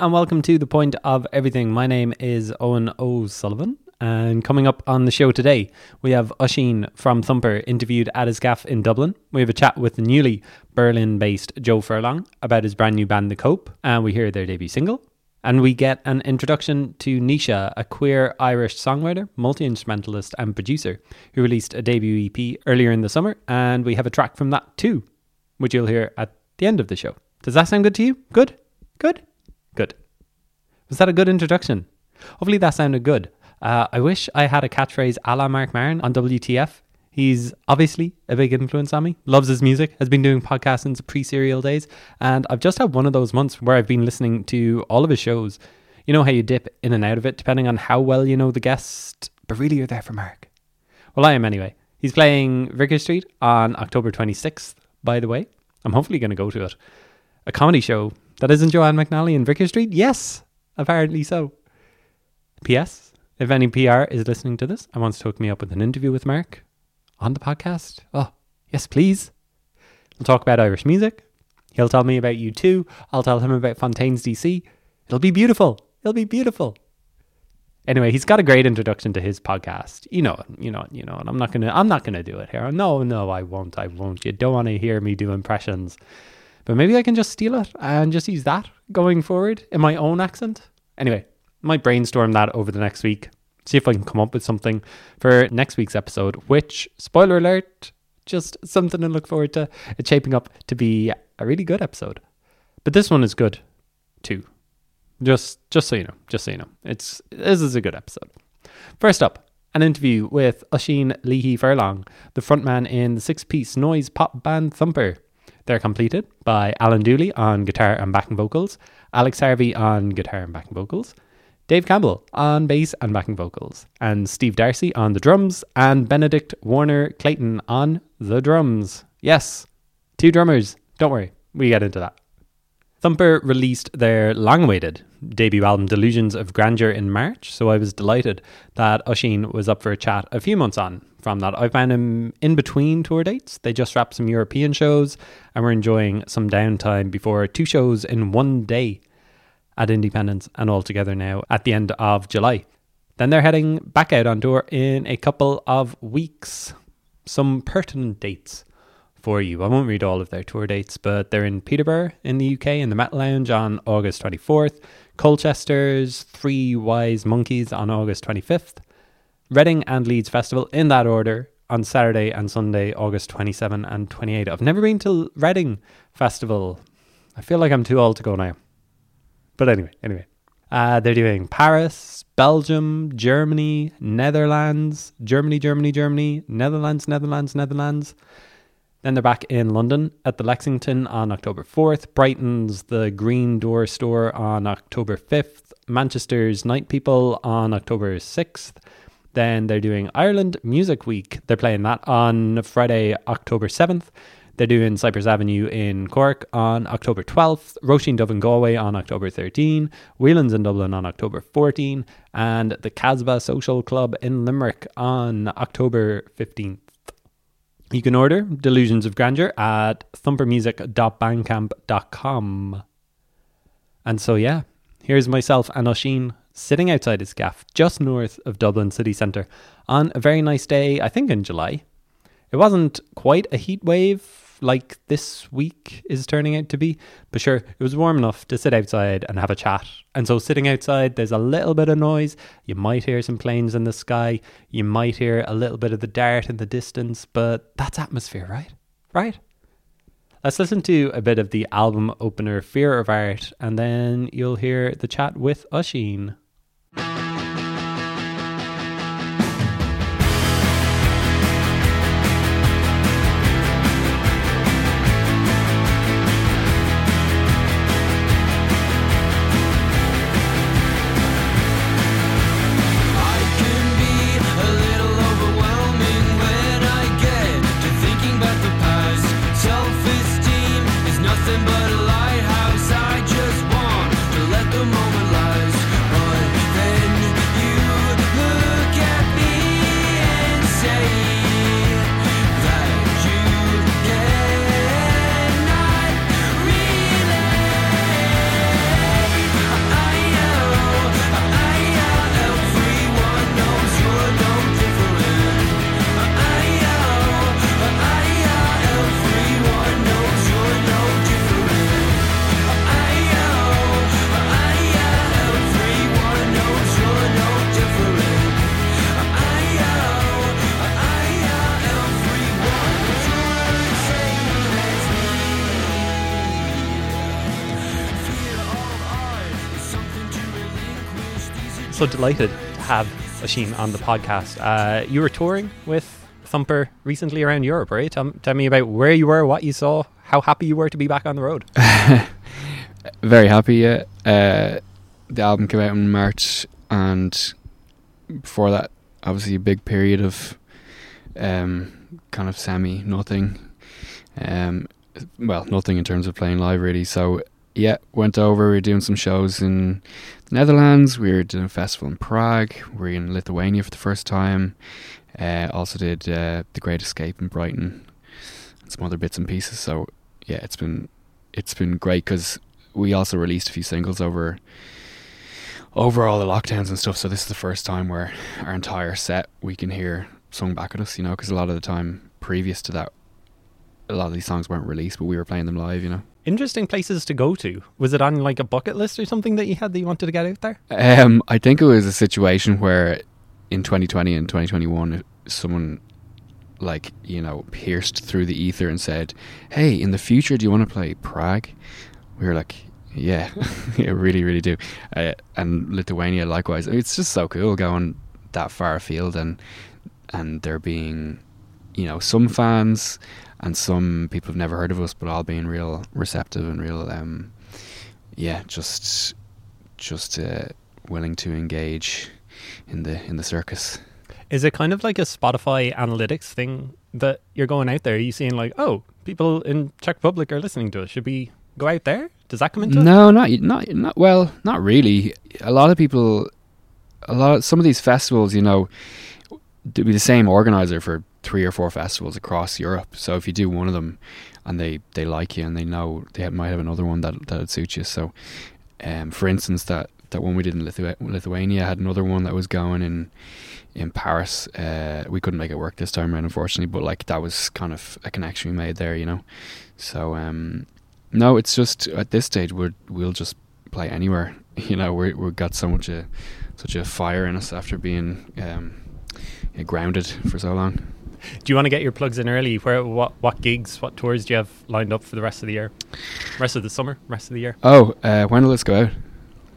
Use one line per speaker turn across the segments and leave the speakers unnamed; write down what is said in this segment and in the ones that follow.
And welcome to The Point of Everything. My name is Owen O'Sullivan. And coming up on the show today, we have Oisín from Thumper interviewed at his gaff in Dublin. We have a chat with the newly Berlin based Joe Furlong about his brand new band, The Cope, and we hear their debut single. And we get an introduction to Naoise, a queer Irish songwriter, multi instrumentalist, and producer who released a debut EP earlier in the summer. And we have a track from that too, which you'll hear at the end of the show. Does that sound good to you? Good? Good? Good. Was that a good introduction? Hopefully that sounded good. Uh, I wish I had a catchphrase a la Marc Maron on WTF. He's obviously a big influence on me, loves his music, has been doing podcasts since pre serial days, and I've just had one of those months where I've been listening to all of his shows. You know how you dip in and out of it depending on how well you know the guest, but really you're there for Marc. Well, I am anyway. He's playing Vicar Street on October 26th, by the way. I'm hopefully going to go to it. A comedy show that isn't Joanne McNally in Vicar Street? Yes, apparently so. P.S. If any PR is listening to this and wants to hook me up with an interview with Marc on the podcast, oh, yes, please. We'll talk about Irish music. He'll tell me about U2. I'll tell him about Fontaines DC. It'll be beautiful. It'll be beautiful. Anyway, he's got a great introduction to his podcast. You know, you know, you know, and I'm not gonna, I'm not gonna do it here. No, no, I won't. I won't. You don't want to hear me do impressions, but maybe I can just steal it and just use that going forward in my own accent. Anyway, might brainstorm that over the next week. See if I can come up with something for next week's episode, which, spoiler alert, just something to look forward to. It's shaping up to be a really good episode. But this one is good too. Just just so you know, just so you know. It's this is a good episode. First up, an interview with Oisín Leahy Furlong, the frontman in the six-piece noise pop band Thumper. They're completed by Alan Dooley on guitar and backing vocals, Alex Harvey on guitar and backing vocals, Dave Campbell on bass and backing vocals, and Steve Darcy on the drums, and Benedict Warner Clayton on the drums. Yes, two drummers. Don't worry, we get into that. Thumper released their long awaited debut album Delusions of Grandeur in March, so I was delighted that Oisín was up for a chat a few months on from that. I found him in between tour dates. They just wrapped some European shows and we're enjoying some downtime before two shows in one day at Independence and all together now at the end of July. Then they're heading back out on tour in a couple of weeks. Some pertinent dates for you. I won't read all of their tour dates, but they're in Peterborough in the UK in the Metal Lounge on August 24th, Colchester's Three Wise Monkeys on August 25th, Reading and Leeds Festival in that order on Saturday and Sunday, August 27 and 28. I've never been to Reading Festival. I feel like I'm too old to go now. But anyway, anyway. Uh, they're doing Paris, Belgium, Germany, Netherlands, Germany, Germany, Germany, Netherlands, Netherlands, Netherlands. Then they're back in London at the Lexington on October 4th, Brighton's The Green Door Store on October 5th, Manchester's Night People on October 6th. Then they're doing Ireland Music Week. They're playing that on Friday, October 7th. They're doing Cypress Avenue in Cork on October 12th, Róisín Dubh in Galway on October 13, Whelan's in Dublin on October 14, and the Casbah Social Club in Limerick on October 15th. You can order Delusions of Grandeur at thumpermusic.bandcamp.com. And so, yeah, here's myself and Oisín sitting outside his gaff just north of Dublin city centre on a very nice day, I think in July. It wasn't quite a heat wave like this week is turning out to be. But sure, it was warm enough to sit outside and have a chat. And so, sitting outside, there's a little bit of noise. You might hear some planes in the sky. You might hear a little bit of the dart in the distance, but that's atmosphere, right? Right? Let's listen to a bit of the album opener, Fear of Art, and then you'll hear the chat with Oisín. So delighted to have Oisín on the podcast. Uh, you were touring with Thumper recently around Europe, right? Tell, tell me about where you were, what you saw, how happy you were to be back on the road.
Very happy, yeah. Uh, the album came out in March, and before that, obviously, a big period of um, kind of semi nothing. Um, well, nothing in terms of playing live, really. So, yeah, went over. We were doing some shows in Netherlands. We were doing a festival in Prague. We were in Lithuania for the first time. Uh, also did uh, the Great Escape in Brighton and some other bits and pieces. So, yeah, it's been it's been great because we also released a few singles over over all the lockdowns and stuff. So this is the first time where our entire set we can hear sung back at us. You know, because a lot of the time previous to that, a lot of these songs weren't released, but we were playing them live. You know.
Interesting places to go to. Was it on like a bucket list or something that you had that you wanted to get out there?
Um, I think it was a situation where in 2020 and 2021, someone like you know pierced through the ether and said, "Hey, in the future, do you want to play Prague?" We were like, "Yeah, yeah, really, really do." Uh, and Lithuania, likewise. It's just so cool going that far afield and and there being, you know, some fans and some people have never heard of us, but all being real receptive and real, um, yeah, just just uh, willing to engage in the in the circus.
Is it kind of like a Spotify analytics thing that you're going out there? Are you seeing like, oh, people in Czech Republic are listening to us? Should we go out there? Does that come into it?
No, not not not well, not really. A lot of people, a lot of, some of these festivals, you know, be the same organizer for three or four festivals across Europe. So if you do one of them, and they they like you, and they know they might have another one that that would suit you. So, um, for instance, that that one we did in Lithu- Lithuania had another one that was going in in Paris. Uh, we couldn't make it work this time around, unfortunately, but like that was kind of a connection we made there, you know. So um, no, it's just at this stage we we'll just play anywhere. You know, we we've got so much a such a fire in us after being um, grounded for so long.
Do you want to get your plugs in early? Where what what gigs, what tours do you have lined up for the rest of the year? Rest of the summer, rest of the year?
Oh, uh, when will this go out?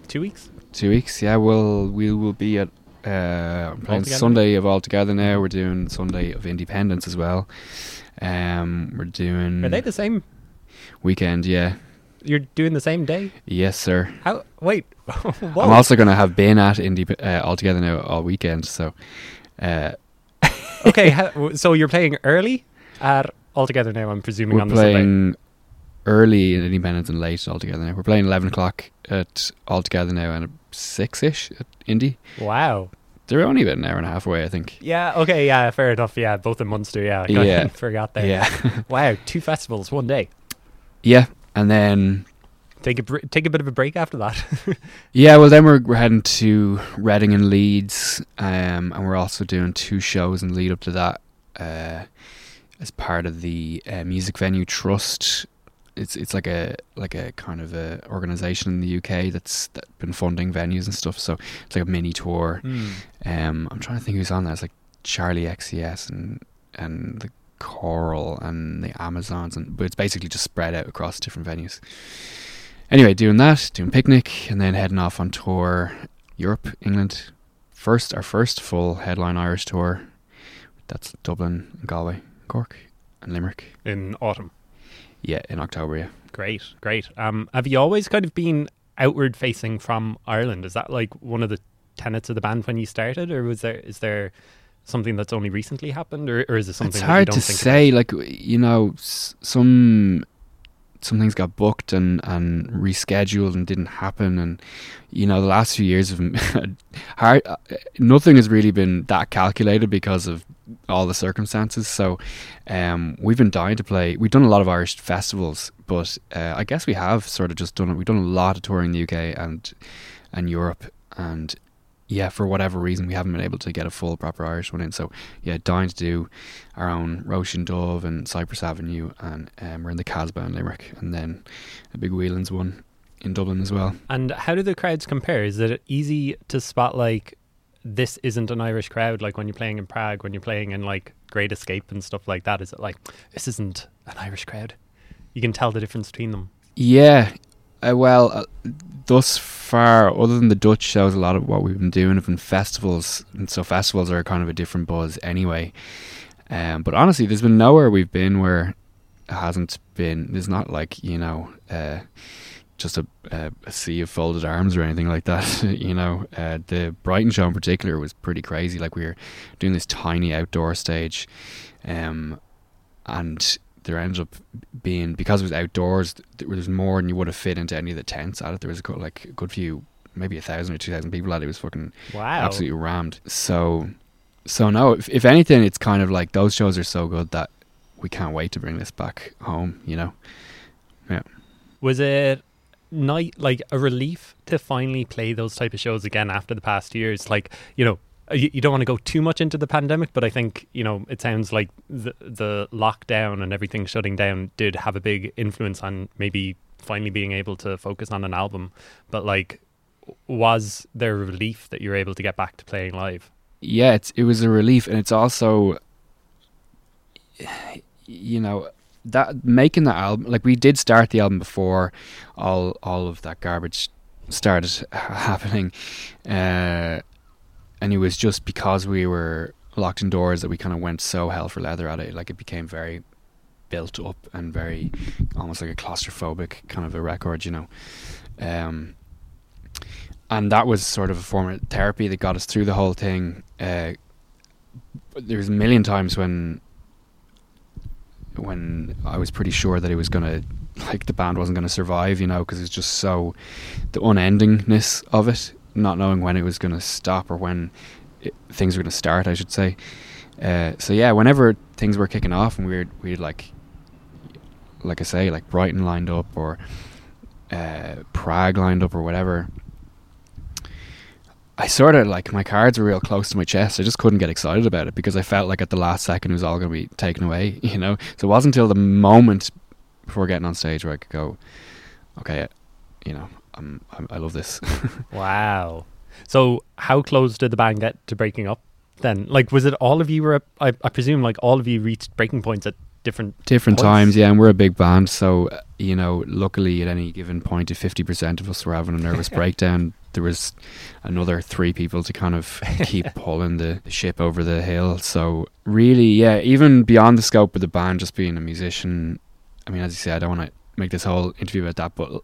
Two weeks.
Two weeks. Yeah, we'll we will be at uh, playing Sunday of All Together now. We're doing Sunday of Independence as well. Um, we're doing
Are they the same?
weekend. Yeah,
You're doing the same day?
yes, sir.
How? Wait.
I'm also going to have been at Indie uh, All Together now all weekend. So, uh,
okay. How, so you're playing early at All Together now. I'm presuming
we're
on the Sunday.
playing early in Independence and late All Together now. We're playing 11 o'clock at All Together now and six ish at Indie.
Wow.
They're only about an hour and a half away, I think.
Yeah. Okay. Yeah. Fair enough. Yeah. Both in Munster. Yeah. I
Yeah.
forgot that.
Yeah,
Wow. Two festivals, one day.
yeah, and then
Take a br- take a bit of a break after that.
Yeah, well, then we're, we're heading to Reading and Leeds, um, and we're also doing two shows in lead up to that uh, as part of the uh, music venue trust. It's it's like a like a kind of a organization in the UK that's that been funding venues and stuff. So it's like a mini tour.
Hmm.
Um, I'm trying to think who's on that. It's like Charli XCX and and the Coral and the Amazons, and but it's basically just spread out across different venues. Anyway, doing that, doing picnic, and then heading off on tour, Europe, England. First, our first full headline Irish tour. That's Dublin, Galway, Cork, and Limerick.
In autumn.
Yeah, in October. Yeah.
Great. Great. Um, have you always kind of been outward facing from Ireland? Is that like one of the tenets of the band when you started, or was there is there something that's only recently happened, or, or is it something
it's
that you
hard
don't
to
think
say. Like you know, some some things got booked and and rescheduled and didn't happen. And you know, the last few years have hard. uh, Nothing has really been that calculated because of all the circumstances. So um, we've been dying to play. We've done a lot of Irish festivals, but uh, I guess we have sort of just done it. We've done a lot of touring in the UK and and Europe and. Yeah, for whatever reason, we haven't been able to get a full proper Irish one in. So, yeah, dying to do our own Róisín Dubh and Cypress Avenue, and um, we're in the Casbah in Limerick, and then a big Whelan's one in Dublin as well.
And how do the crowds compare? Is it easy to spot like this isn't an Irish crowd like when you're playing in Prague, when you're playing in like Great Escape and stuff like that? Is it like this isn't an Irish crowd? You can tell the difference between them.
Yeah, Uh, well, uh, thus far, other than the Dutch shows, a lot of what we've been doing have been festivals, and so festivals are kind of a different buzz anyway. Um, but honestly, there's been nowhere we've been where it hasn't been. There's not like you know. Uh, just a, a, sea of folded arms or anything like that. you know, uh, the Brighton show in particular was pretty crazy. Like we were doing this tiny outdoor stage, um, and there ended up being because it was outdoors. There was more than you would have fit into any of the tents at it. There was a, like a good few, maybe a thousand or two thousand people at it. It was fucking
wow,
absolutely rammed. So, so no. If, if anything, it's kind of like those shows are so good that we can't wait to bring this back home. You know, yeah.
Was it night like a relief to finally play those type of shows again after the past years like you know you, you don't want to go too much into the pandemic but i think you know it sounds like the the lockdown and everything shutting down did have a big influence on maybe finally being able to focus on an album. But like was there a relief that you're able to get back to playing live?
Yeah it was a relief and it's also you know that making that album like we did start the album before all all of that garbage started happening. Uh, and it was just because we were locked indoors that we kind of went so hell for leather at it. Like it became very built up and very almost like a claustrophobic kind of a record you know? Um, and that was sort of a form of therapy that got us through the whole thing. Uh, there was a million times when when I was pretty sure that it was going to, like, the band wasn't going to survive, you know, because it's just so the unendingness of it, not knowing when it was going to stop or when it, things were going to start, I should say. Uh, so yeah, whenever things were kicking off and we were we like, like I say, like Brighton lined up or uh, Prague lined up or whatever, I sort of like my cards were real close to my chest. I just couldn't get excited about it because I felt like at the last second it was all going to be taken away, you know. So it wasn't until the moment before getting on stage where I could go, okay, you know, I'm, I'm i love this.
wow. So how close did the band get to breaking up? Then, like, was it all of you were? I, I presume like all of you reached breaking points at different
different
points?
times. Yeah, and we're a big band, so uh, you know, luckily at any given point, if fifty percent of us were having a nervous breakdown, there was another three people to kind of keep pulling the ship over the hill. So really, yeah, even beyond the scope of the band, just being a musician. I mean, as you say, I don't want to make this whole interview about that, but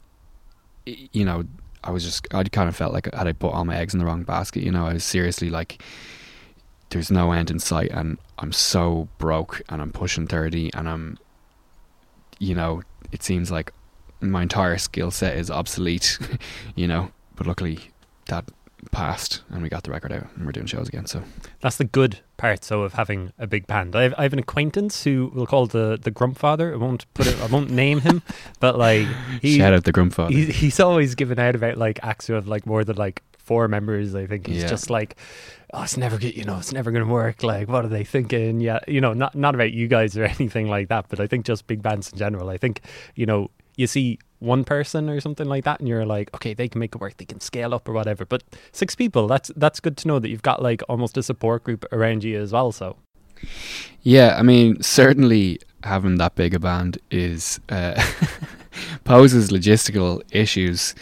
you know, I was just I kind of felt like had I put all my eggs in the wrong basket. You know, I was seriously like, there's no end in sight, and I'm so broke, and I'm pushing thirty, and I'm, you know, it seems like my entire skill set is obsolete. you know, but luckily that passed and we got the record out and we're doing shows again. So
that's the good part. So of having a big band, I have, I have an acquaintance who we'll call the the Grumpfather. I won't put it. I won't name him, but like
he, shout out the Grumpfather.
He, he's always given out about like acts who have like more than like four members. I think he's yeah. just like. Oh, it's never you know, it's never going to work. Like, what are they thinking? Yeah, you know, not not about you guys or anything like that, but I think just big bands in general. I think you know, you see one person or something like that and you're like okay they can make it work they can scale up or whatever. But six people that's that's good to know that you've got like almost a support group around you as well so.
Yeah i mean certainly having that big a band is uh, poses logistical issues.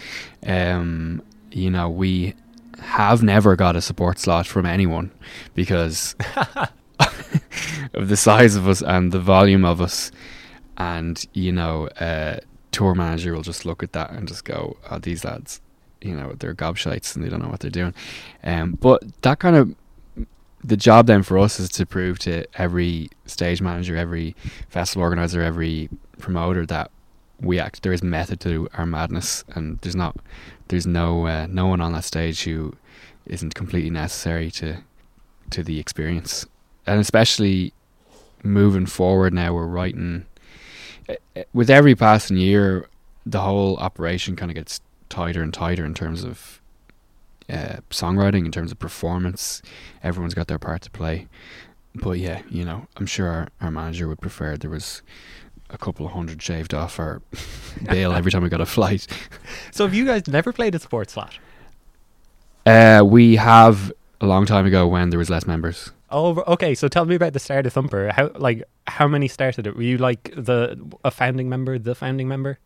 Um you know we have never got a support slot from anyone because of the size of us and the volume of us. And you know uh, tour manager will just look at that and just go, oh, these lads, you know, they're gobshites and they don't know what they're doing. Um, but that kind of the job then for us is to prove to every stage manager, every festival organizer, every promoter that we act. There is method to our madness, and there's not, there's no, uh, no one on that stage who isn't completely necessary to, to the experience, and especially moving forward now, we're writing with every passing year, the whole operation kind of gets tighter and tighter in terms of uh, songwriting, in terms of performance. Everyone's got their part to play. But yeah, you know, I'm sure our, our manager would prefer there was a couple of hundred shaved off our bail every time we got a flight.
So have you guys never played a support slot?
Uh, we have a long time ago when there was less members.
Oh, okay. So tell me about the start of Thumper. How like how many started it? Were you like the a founding member, the founding member?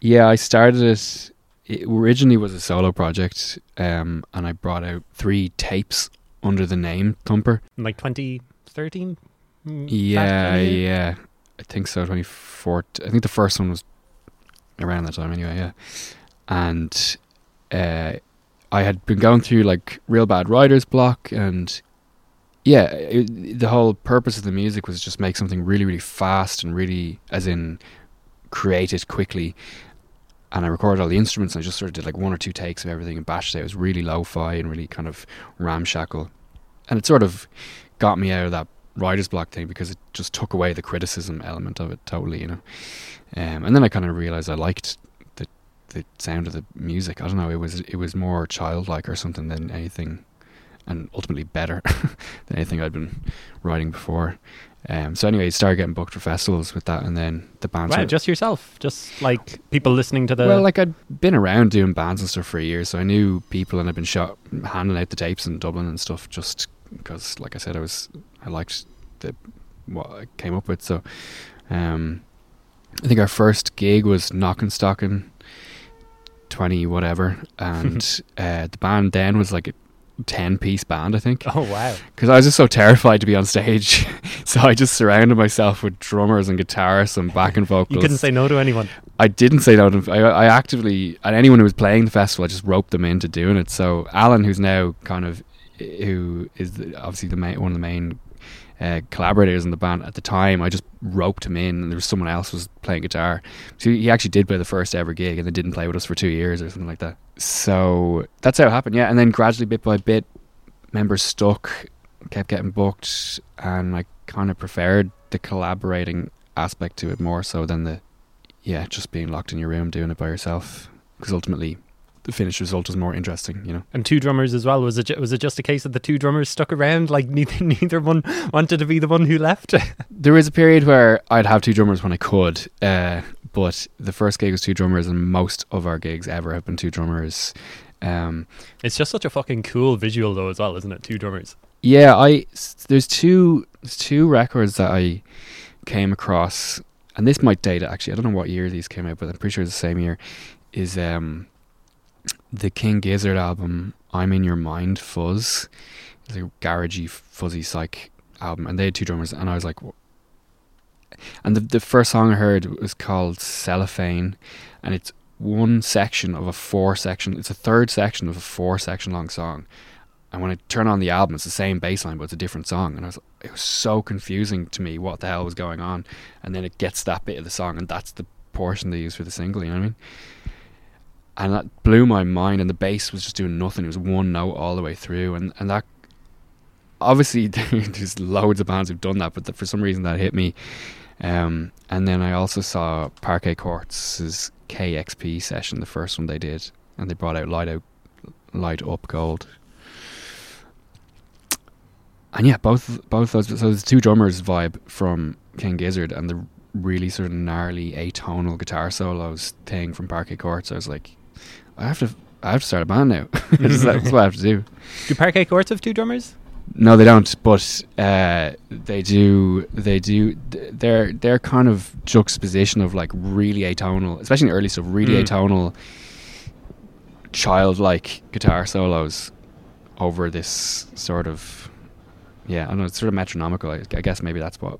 Yeah, I started it it originally was a solo project, um, and I brought out three tapes under the name Thumper.
In like 2013? Mm,
Yeah,
kind of year?
yeah, I think so. Twenty four. I think the first one was around that time, anyway. Yeah, and uh, I had been going through like real bad writer's block, and yeah, it, the whole purpose of the music was just make something really, really fast and really, as in, create it quickly. And I recorded all the instruments. And I just sort of did like one or two takes of everything and bashed it. It was really lo-fi and really kind of ramshackle, and it sort of got me out of that writer's block thing because it just took away the criticism element of it totally, you know. Um, and then I kind of realized I liked the the sound of the music. I don't know, it was it was more childlike or something than anything, and ultimately better than anything I'd been writing before. Um, so anyway, started getting booked for festivals with that, and then the band.
Wow,
sort of-
just yourself. Just like people listening to the.
well, like I'd been around doing bands and stuff for years, so I knew people, and I'd been shot handing out the tapes in Dublin and stuff, just because, like I said, I was I liked the what I came up with. So, um, I think our first gig was Knockanstockan, twenty whatever, and uh, the band then was like ten piece band, I think
oh, wow.
because I was just so terrified to be on stage. so I just surrounded myself with drummers and guitarists and backing vocals.
You couldn't say no to anyone.
I didn't say no. To, I, I actively, and anyone who was playing the festival, I just roped them into doing it. So Alan, who's now kind of, who is obviously the main, one of the main uh, collaborators in the band at the time, I just roped him in, and there was someone else was playing guitar. So he actually did play the first ever gig, and then didn't play with us for two years or something like that. So that's how it happened, yeah. And then gradually, bit by bit, members stuck, kept getting booked, and I kind of preferred the collaborating aspect to it more so than the yeah, just being locked in your room doing it by yourself. Because ultimately, the finished result is more interesting, you know.
And two drummers as well. Was it ju- was it just a case that the two drummers stuck around? Like neither neither one wanted to be the one who left.
There was a period where I'd have two drummers when I could, uh, but the first gig was two drummers, and most of our gigs ever have been two drummers. Um,
it's just such a fucking cool visual though as well, isn't it? Two drummers.
yeah, I there's two there's two records that I came across, and this might date it actually. I don't know what year these came out, but I'm pretty sure it's the same year. Is um the King Gizzard album "I'm in Your Mind" fuzz. It's a garagey, fuzzy psych album, and they had two drummers, and I was like, and the the first song I heard was called Cellophane, and it's one section of a four section. It's a third section of a four section long song. And when I turn on the album, it's the same bass line, but it's a different song. And I was, it was so confusing to me what the hell was going on. And then it gets that bit of the song, and that's the portion they use for the single. You know what I mean? And that blew my mind. And the bass was just doing nothing. It was one note all the way through, and and that obviously there's loads of bands who've done that, but the, for some reason that hit me. Um, and then I also saw Parquet Courts' KEXP session, the first one they did, and they brought out Light Out, Light Up Gold. And yeah, both both those. So there's two drummers vibe from King Gizzard and the really sort of gnarly atonal guitar solos thing from Parquet Courts. I was like, I have to, I have to start a band now. that's, that's what I have to do.
Do Parquet Courts have two drummers?
No, they don't. But uh, they do. They do. They're they're kind of juxtaposition of like really atonal, especially in the early stuff. Really
Mm.
atonal, childlike guitar solos over this sort of yeah. I don't know. It's sort of metronomical. I, I guess maybe that's what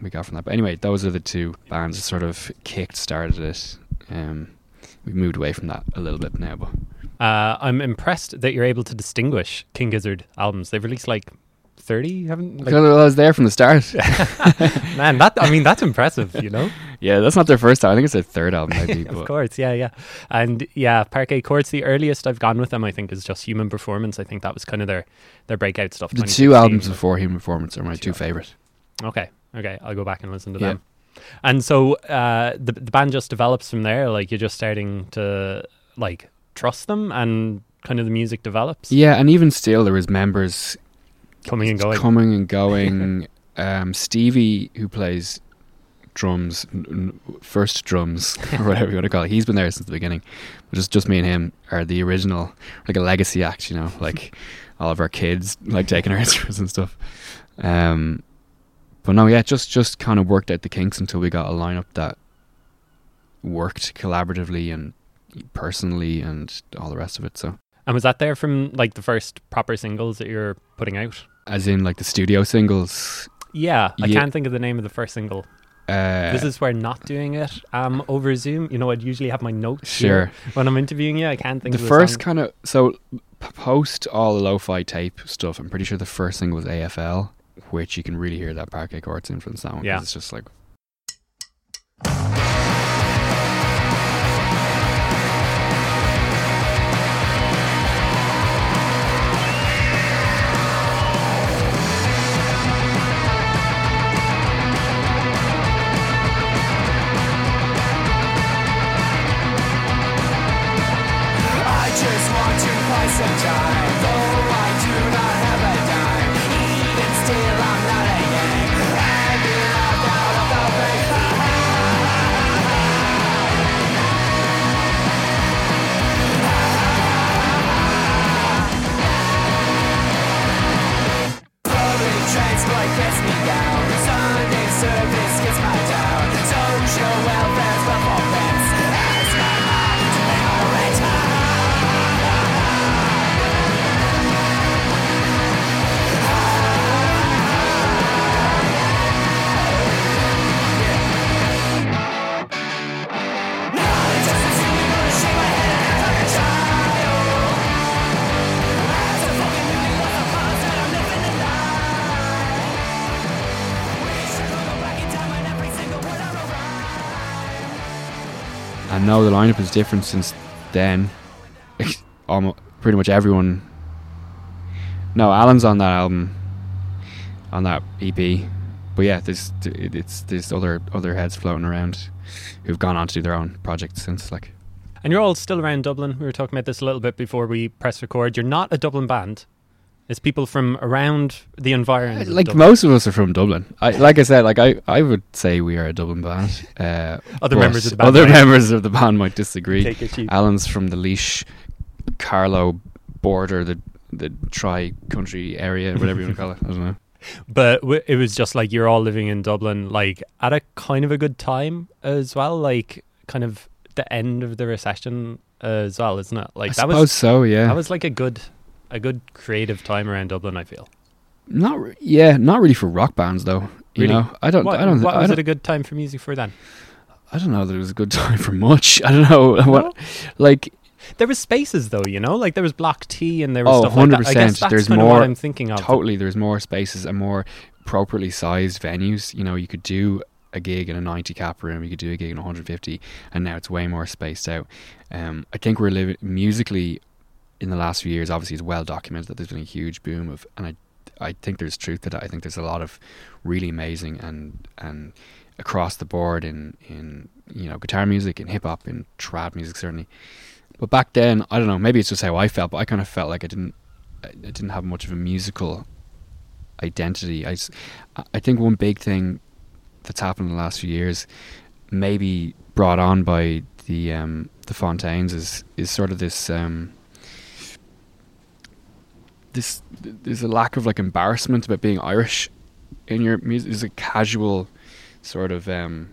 we got from that. But anyway, those are the two bands that sort of kicked started it. Um, we've moved away from that a little bit now, but
Uh, I'm impressed that you're able to distinguish King Gizzard albums. They've released like thirty, haven't? Like,
I was there from the start.
man, that I mean that's impressive. You know.
yeah, that's not their first time. I think it's their third album, maybe.
of course, yeah, yeah, and yeah, Parquet Courts. The earliest I've gone with them, I think, is just Human Performance. I think that was kind of their their breakout stuff.
The two albums before Human Performance are my
Two
two favorite.
Okay, okay, I'll go back and listen to
Yeah.
them. And so uh, the the band just develops from there. Like you're just starting to like trust them, and kind of the music develops,
Yeah, and even still, there was members
coming and going.
coming and going. um, Stevie, who plays drums, first drums or whatever you want to call it, he's been there since the beginning. But just just me and him are the original, like a legacy act. You know, like all of our kids like taking our instruments and stuff. Um, but no, yeah, just just kind of worked out the kinks until we got a lineup that worked collaboratively and personally and all the rest of it. So,
And was that there from like the first proper singles that you're putting out?
as in like the studio singles,
Yeah, I
Yeah.
can't think of the name of the first single.
uh,
this is where not doing it um over Zoom. You know, I'd usually have my notes
sure.
here when I'm interviewing you. I can't think of
The
first
kind of so post all the lo-fi tape stuff. I'm pretty sure the first thing was AFL, which you can really hear that Parquet Courts influence. 'cause
Yeah.
it's just like is different since then. Almost pretty much everyone. No, Alan's on that album, on that EP. But yeah, there's it's there's other other heads floating around who've gone on to do their own projects since. Like,
And you're all still around Dublin. We were talking about this a little bit before we press record. You're not a Dublin band. It's people from around the environment.
like most of us are from Dublin. I like I said, like I, I would say we are a Dublin band. Uh,
Other members of the band
other
might
members of the band might disagree. Alan's from the Laois, Carlow border, the the tri country area, whatever you want to call it. I don't know.
But w- it was just like you're all living in Dublin, like at a kind of a good time as well, like kind of the end of the recession as well, isn't it? Like
I
that
suppose
was
so. Yeah.
that was like a good a good creative time around Dublin. I feel.
not. Re- yeah. Not really for rock bands though. You
Really?
know. I don't.
What,
I don't.
what
I
was
don't,
it a good time for music for then?
I don't know that it was a good time for much. I don't know what. Like
There was spaces though, you know, like there was Block T and there was
Oh,
stuff like that. I guess
100%.
that's
There's
kind of
more-
what I'm thinking of.
totally, there's more spaces and more appropriately sized venues. You know, you could do a gig in a 90 cap room, you could do a gig in 150, and now it's way more spaced out. Um, I think we're living musically in the last few years. Obviously, it's well documented that there's been a huge boom of, and I, I think there's truth to that. I think there's a lot of really amazing and and across the board in in you know guitar music, in hip hop, in trad music certainly. But back then, I don't know. Maybe it's just how I felt, but I kind of felt like I didn't, I didn't have much of a musical identity. I, I think one big thing that's happened in the last few years, maybe brought on by the um, the Fontaines, is is sort of this um, this there's a lack of like embarrassment about being Irish in your music. There's a casual sort of um,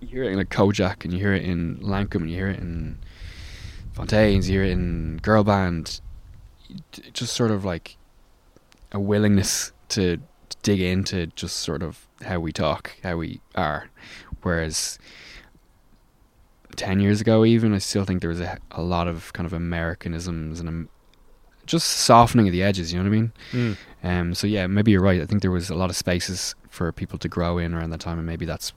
you hear it in like Kojaque, and you hear it in Lankum, and you hear it in Fontaines, you hear it in girl band. Just sort of like a willingness to dig into just sort of how we talk, how we are. Whereas ten years ago, even I still think there was a, a lot of kind of Americanisms and just softening of the edges. You know what I mean?
Mm.
Um, so yeah, maybe you're right. I think there was a lot of spaces for people to grow in around that time, and maybe that's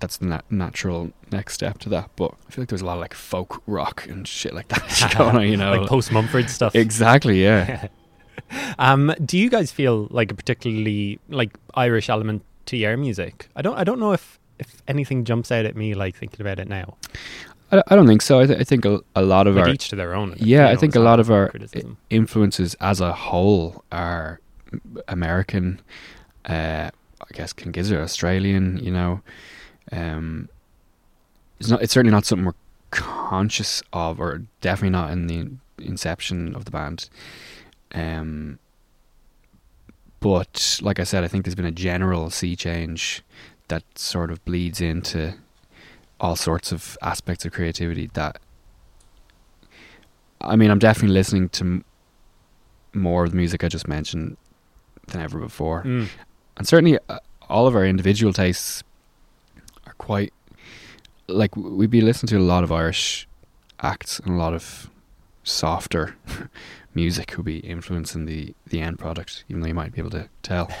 that's the nat- natural next step to that. But I feel like there was a lot of like folk rock and shit like that going on. You know,
like post Mumford stuff.
exactly. Yeah.
um, do you guys feel like a particularly like Irish element to your music? I don't. I don't know if if anything jumps out at me like thinking about it now.
I, I don't think so. I, th- I think a, a lot of
Like
our
each to their own.
Yeah, I think a lot of our
criticism.
influences as a whole are American. Uh, I guess King Gizzard, Australian. You know, um, it's not. It's certainly not something we're conscious of, or definitely not in the inception of the band. Um, but like I said, I think there's been a general sea change that sort of bleeds into all sorts of aspects of creativity that I mean, I'm definitely listening to m- more of the music I just mentioned than ever before,
Mm.
and certainly uh, all of our individual tastes are quite like we'd be listening to a lot of Irish acts and a lot of softer music who be influencing the the end product, even though you might be able to tell.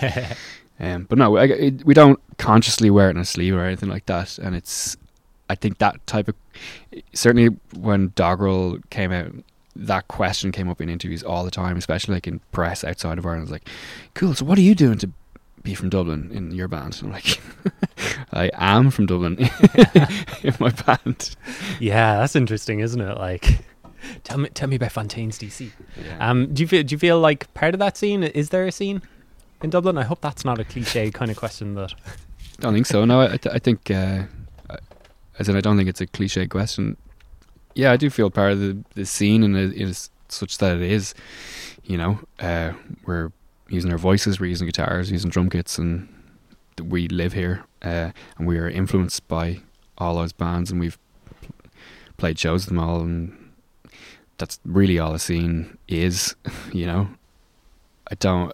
Um, but no, I, it, we don't consciously wear it in a sleeve or anything like that. And it's, I think that type of, certainly when Doggerel came out, that question came up in interviews all the time, especially like in press outside of Ireland. It's like, cool. So what are you doing to be from Dublin in your band? I'm like, I am from Dublin in my band.
yeah, that's interesting, isn't it? Like, tell me, tell me about Fontaine's DC.
Yeah.
Um, do you feel do you feel like part of that scene? Is there a scene in Dublin? I hope that's not a cliche kind of question. That I
don't think so. No, I, th- I think, uh, I- in, I don't think it's a cliche question. Yeah, I do feel part of the, the scene, and it is such that it is. You know, uh, we're using our voices, we're using guitars, using drum kits, and we live here, uh, and we are influenced by all those bands, and we've played shows with them all, and that's really all the scene is. You know, I don't.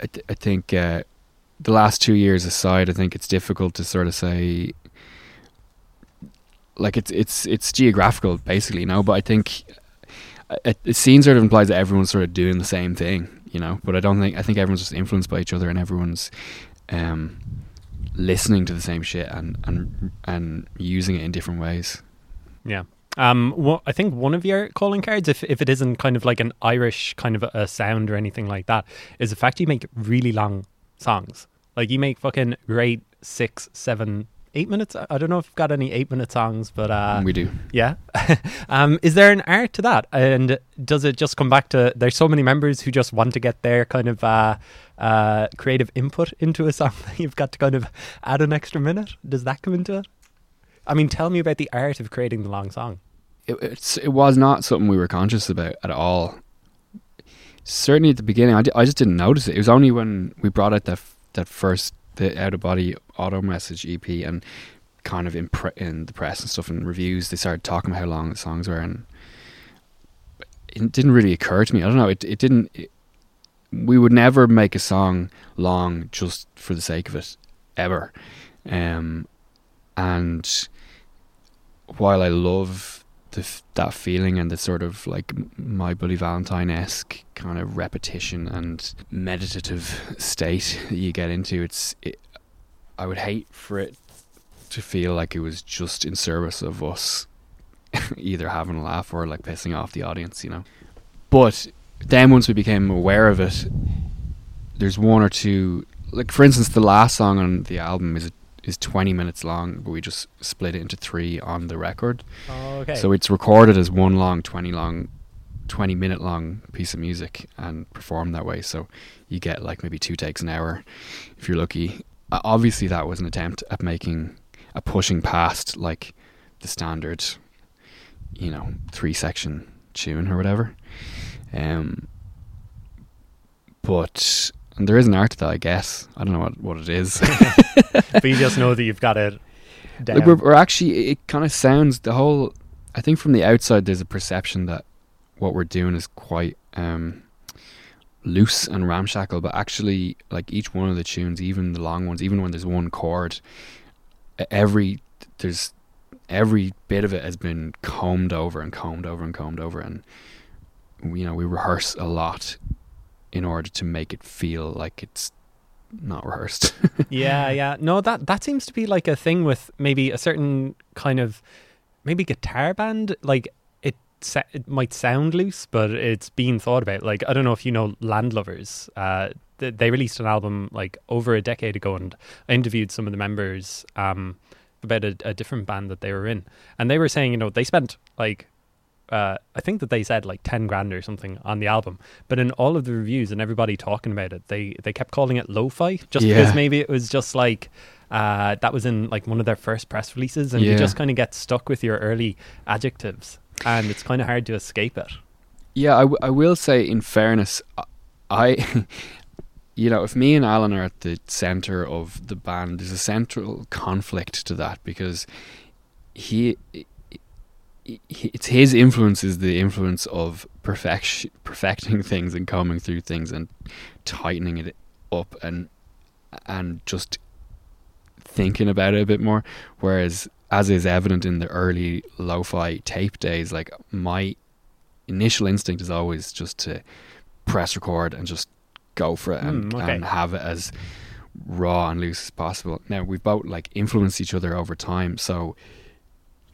I, th- I think. Uh, the last two years aside, I think it's difficult to sort of say like it's it's it's geographical basically, you know. But I think it, it scene sort of implies that everyone's sort of doing the same thing, you know. But I don't think I think everyone's just influenced by each other and everyone's um, listening to the same shit and and and using it in different ways.
yeah. Um, I think one of your calling cards, if if it isn't kind of like an Irish kind of a sound or anything like that, is the fact you make really long songs. Like you make fucking great six, seven, eight minutes. I I don't know if you've got any eight minute songs, but uh,
we do.
Yeah. um, is there an art to that? And does it just come back to there's so many members who just want to get their kind of uh, uh, creative input into a song that you've got to kind of add an extra minute? Does that come into it? I mean, tell me about the art of creating the long song.
it, it's, it was not something we were conscious about at all. Certainly at the beginning, I, just didn't notice it. It was only when we brought out that f- that first the out of body auto message EP and kind of in, pre- in the press and stuff and reviews, they started talking about how long the songs were, and it didn't really occur to me. I don't know. It it didn't. It, we would never make a song long just for the sake of it, ever. Um, and while I love the, that feeling and the sort of like my Bloody Valentine esque kind of repetition and meditative state that you get into, it's it, I would hate for it to feel like it was just in service of us either having a laugh or like pissing off the audience, you know. But then once we became aware of it, there's one or two like for instance the last song on the album is is 20 minutes long. But we just split it into three on the record.
Okay.
so it's recorded as one long 20 long 20 minute long piece of music and performed that way. So you get like maybe two takes an hour if you're lucky. Uh, obviously that was an attempt at making a pushing past like the standard you know three section tune or whatever. Um but and there is an art to that i guess i don't know what, what it is
but you just know that you've got it down.
like we're, we're actually it kind of sounds the whole i think from the outside there's a perception that what we're doing is quite um loose and ramshackle but actually like each one of the tunes even the long ones even when there's one chord every there's every bit of it has been combed over and combed over and combed over and you know we rehearse a lot in order to make it feel like it's not rehearsed
yeah, yeah. No, that that seems to be like a thing with maybe a certain kind of maybe guitar band. Like it, sa- it might sound loose, but it's being thought about. Like I don't know if you know Landlovers. Uh, th- they released an album like over a decade ago, and I interviewed some of the members um, about a, a different band that they were in, and they were saying, you know, they spent like uh, I think that they said like ten grand or something on the album, but in all of the reviews and everybody talking about it, they they kept calling it lo-fi, just
Yeah.
because maybe it was just like uh, that was in like one of their first press releases, and you just kind of get stuck with your early adjectives, and it's kind of hard to escape it.
Yeah, I, w- I will say, in fairness, I- you know, if me and Alan are at the center of the band, there's a central conflict to that because he- it's his influence is the influence of perfection, perfecting things and combing through things and tightening it up and and just thinking about it a bit more. Whereas, as is evident in the early lo-fi tape days, like my initial instinct is always just to press record and just go for it and,
Mm, okay.
and have it as raw and loose as possible. Now we've both like influenced each other over time, so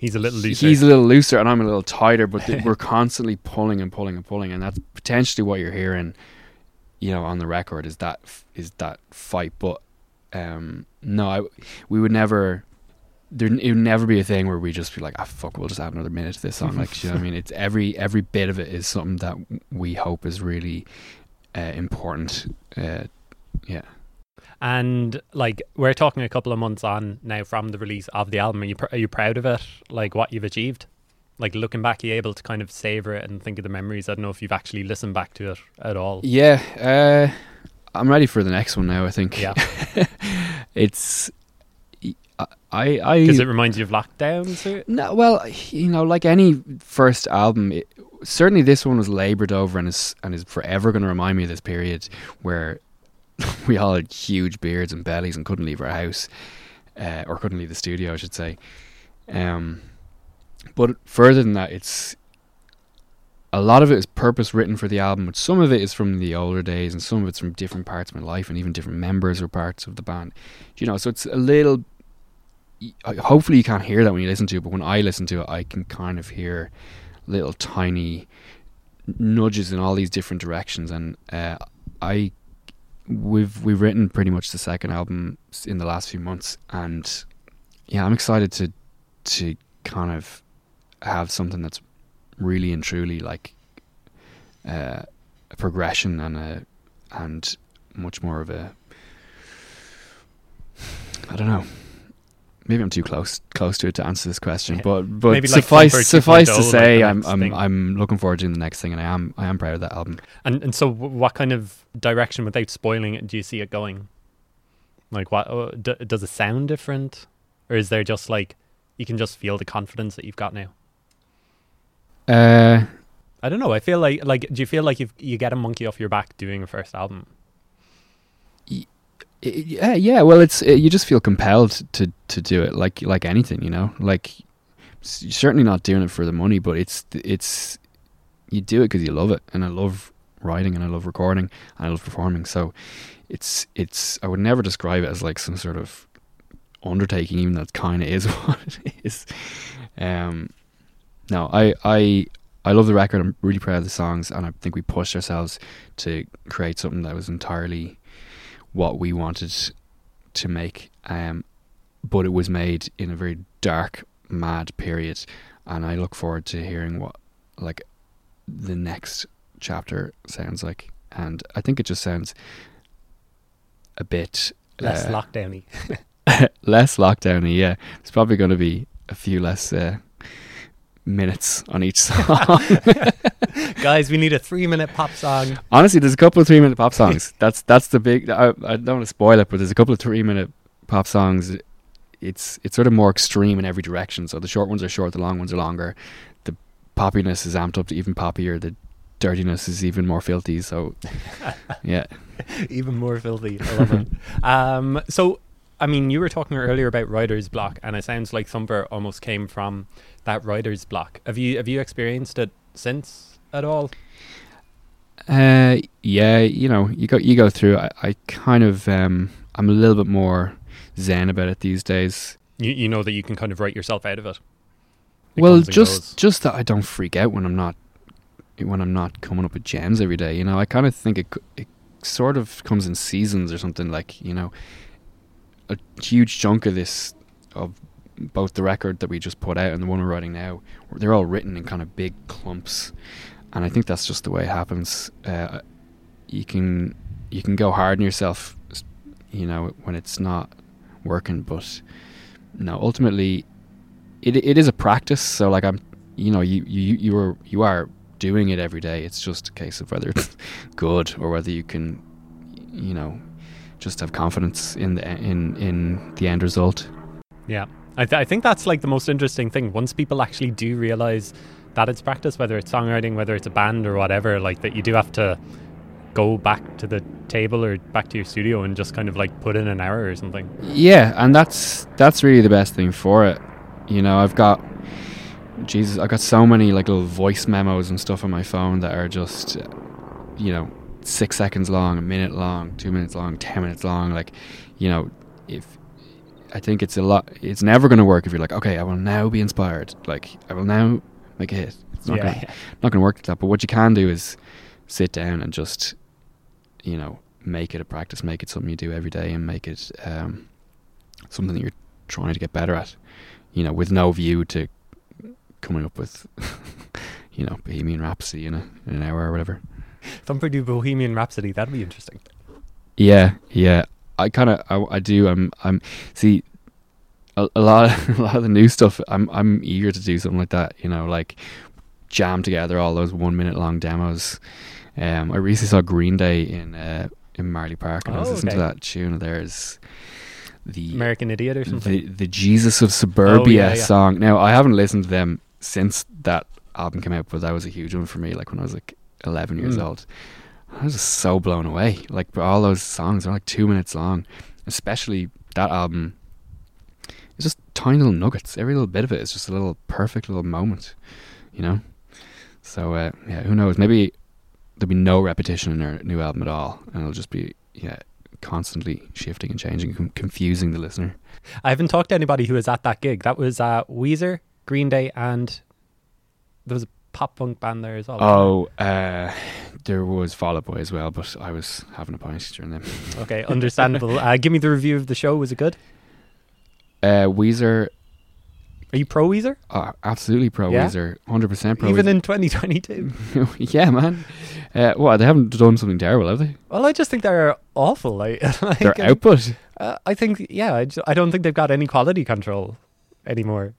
He's a little looser.
he's a little looser and I'm a little tighter, but th- we're constantly pulling and pulling and pulling, and that's potentially what you're hearing, you know, on the record is that f- is that fight. But um, no, I, we would never. There, it would never be a thing where we just be like, "Ah, fuck, we'll just add another minute to this song." Like, you know, what I mean, it's every every bit of it is something that we hope is really uh, important. Uh, yeah.
And like we're talking a couple of months on now from the release of the album. Are you pr- are you proud of it? Like what you've achieved? Like looking back, are you able to kind of savor it and think of the memories? I don't know if you've actually listened back to it at all.
Yeah, uh, I'm ready for the next one now. I think.
Yeah.
it's I I,
Because it reminds you of lockdown. So
no well you know like any first album. It, certainly this one was laboured over and is and is forever going to remind me of this period where we all had huge beards and bellies and couldn't leave our house uh, or couldn't leave the studio, I should say. Um, but further than that, it's a lot of it is purpose written for the album, but some of it is from the older days, and some of it's from different parts of my life, and even different members or parts of the band. You know, so it's a little. Hopefully, you can't hear that when you listen to it, but when I listen to it, I can kind of hear little tiny nudges in all these different directions, and uh, I we've we've written pretty much the second album in the last few months, and yeah, I'm excited to to kind of have something that's really and truly like uh, a progression and a and much more of a I don't know. Maybe I'm too close close to it to answer this question, but but
Maybe
suffice
Comfort
suffice to say,
the
I'm I'm
thing.
I'm looking forward to doing the next thing, and I am I am proud of that album.
and and so what kind of direction, without spoiling it, do you see it going? Like what uh, d- does it sound different, or is there just like you can just feel the confidence that you've got now?
Uh,
I don't know. I feel like like do you feel like you you get a monkey off your back doing a first album?
Yeah, yeah. Well, it's you just feel compelled to to do it, like like anything, you know. Like certainly not doing it for the money, but it's it's you do it because you love it, and I love writing, and I love recording, and I love performing. So it's it's I would never describe it as like some sort of undertaking, even though it kind of is what it is. Um, no, I I I love the record. I'm really proud of the songs, and I think we pushed ourselves to create something that was entirely what we wanted to make. Um, but it was made in a very dark, mad period, and I look forward to hearing what like the next chapter sounds like. And I think it just sounds a bit
Less
uh,
lockdowny.
less lockdowny. Yeah, It's probably going to be a few less uh, minutes on each song.
Guys, we need a three minute pop song.
Honestly, there's a couple of three minute pop songs. That's that's the big. I, I don't want to spoil it, but there's a couple of three minute pop songs. It's it's sort of more extreme in every direction. So the short ones are short, the long ones are longer. The poppiness is amped up to even poppier. The dirtiness is even more filthy. So yeah,
Even more filthy. I love it. Um, so, I mean, you were talking earlier about writer's block, and it sounds like Thumper almost came from that writer's block. Have you have you experienced it since at all?
uh, yeah. You know, you go you go through. I, I kind of um, I'm a little bit more zen about it these days.
You you know that you can kind of write yourself out of it. It
well, just
goes.
just that I don't freak out when I'm not when I'm not coming up with gems every day. You know, I kind of think it it sort of comes in seasons or something. Like you know, a huge chunk of this of both the record that we just put out and the one we're writing now, they're all written in kind of big clumps, and I think that's just the way it happens. Uh, you can you can go hard on yourself, you know, when it's not working, but no, ultimately it it is a practice. So like I'm, you know, you you you are you are doing it every day. It's just a case of whether it's good or whether you can, you know, just have confidence in the in in the end result.
Yeah. I, th- I think that's like the most interesting thing. Once people actually do realize that it's practice, whether it's songwriting, whether it's a band or whatever, like that you do have to go back to the table or back to your studio and just kind of like put in an hour or something.
Yeah, and that's that's really the best thing for it. You know, I've got Jesus, I've got so many like little voice memos and stuff on my phone that are just, you know, six seconds long, a minute long, two minutes long, ten minutes long. Like, you know, if I think it's a lot, it's never going to work if you're like, okay, I will now be inspired. Like, I will now make a hit. It's not
Yeah,
gonna,
yeah.
not going to work like that. But what you can do is sit down and just, you know, make it a practice, make it something you do every day, and make it um, something that you're trying to get better at. You know, with no view to coming up with, you know, Bohemian Rhapsody in, a, in an hour or whatever.
Thumper do Bohemian Rhapsody. That'd be interesting.
Yeah, yeah. I kind of, I, I do. I'm, I'm. See, a, a lot, a lot of the new stuff. I'm, I'm eager to do something like that. You know, like jam together all those one minute long demos. Um, I recently saw Green Day in, uh, in Marlay Park, and I was
Oh,
listening
okay.
to that tune of theirs. The
American Idiot or something.
the the Jesus of Suburbia
Oh, yeah, yeah.
song. Now I haven't listened to them since that album came out, but that was a huge one for me. Like when I was like eleven years
Mm.
old, I was just so blown away. Like all those songs are like two minutes long, especially that album. It's just tiny little nuggets. Every little bit of it is just a little perfect little moment, you know. So uh, yeah, who knows? Maybe there'll be no repetition in their new album at all, and it'll just be yeah, constantly shifting and changing, com- confusing the listener.
I haven't talked to anybody who was at that gig. That was uh, Weezer, Green Day, and there was a pop punk band there as well.
Oh, uh, there was Fall Out Boy as well, but I was having a pint during them.
okay, understandable. uh, give me the review of the show. Was it good?
Uh, Weezer,
Are you pro Weezer?
uh, absolutely pro
Yeah?
Weezer, hundred percent pro.
Even
Weezer.
in 2022?
yeah, man. Uh, what they haven't done something terrible, have they?
well, I just think they're awful. Like, like,
Their
uh,
output,
Uh, I think, yeah, I, ju- I don't think they've got any quality control anymore.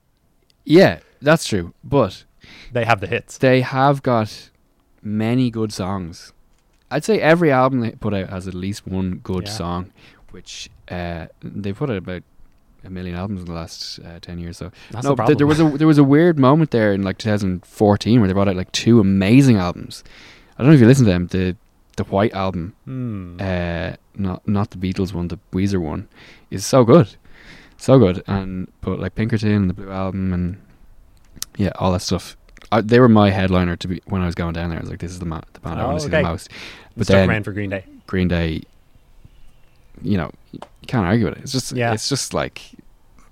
yeah, that's true. But
They have the hits.
they have got many good songs. I'd say every album they put out has at least one good
Yeah.
song, which uh, they put out about a million albums in the last uh, ten years. So
That's
no,
the problem.
there was a there was a weird moment there in like 2014 where they brought out like two amazing albums. I don't know if you listened to them. The the White album,
Hmm.
uh, not not the Beatles one, the Weezer one, is so good, so good. And but like Pinkerton and the Blue album and yeah, all that stuff. I, they were my headliner to be when I was going down there. I was like, this is the ma- the band I
Oh,
want to see the most. But
Stuck
then
around for Green Day.
Green Day, you know, you can't argue with it. It's just
Yeah.
it's just like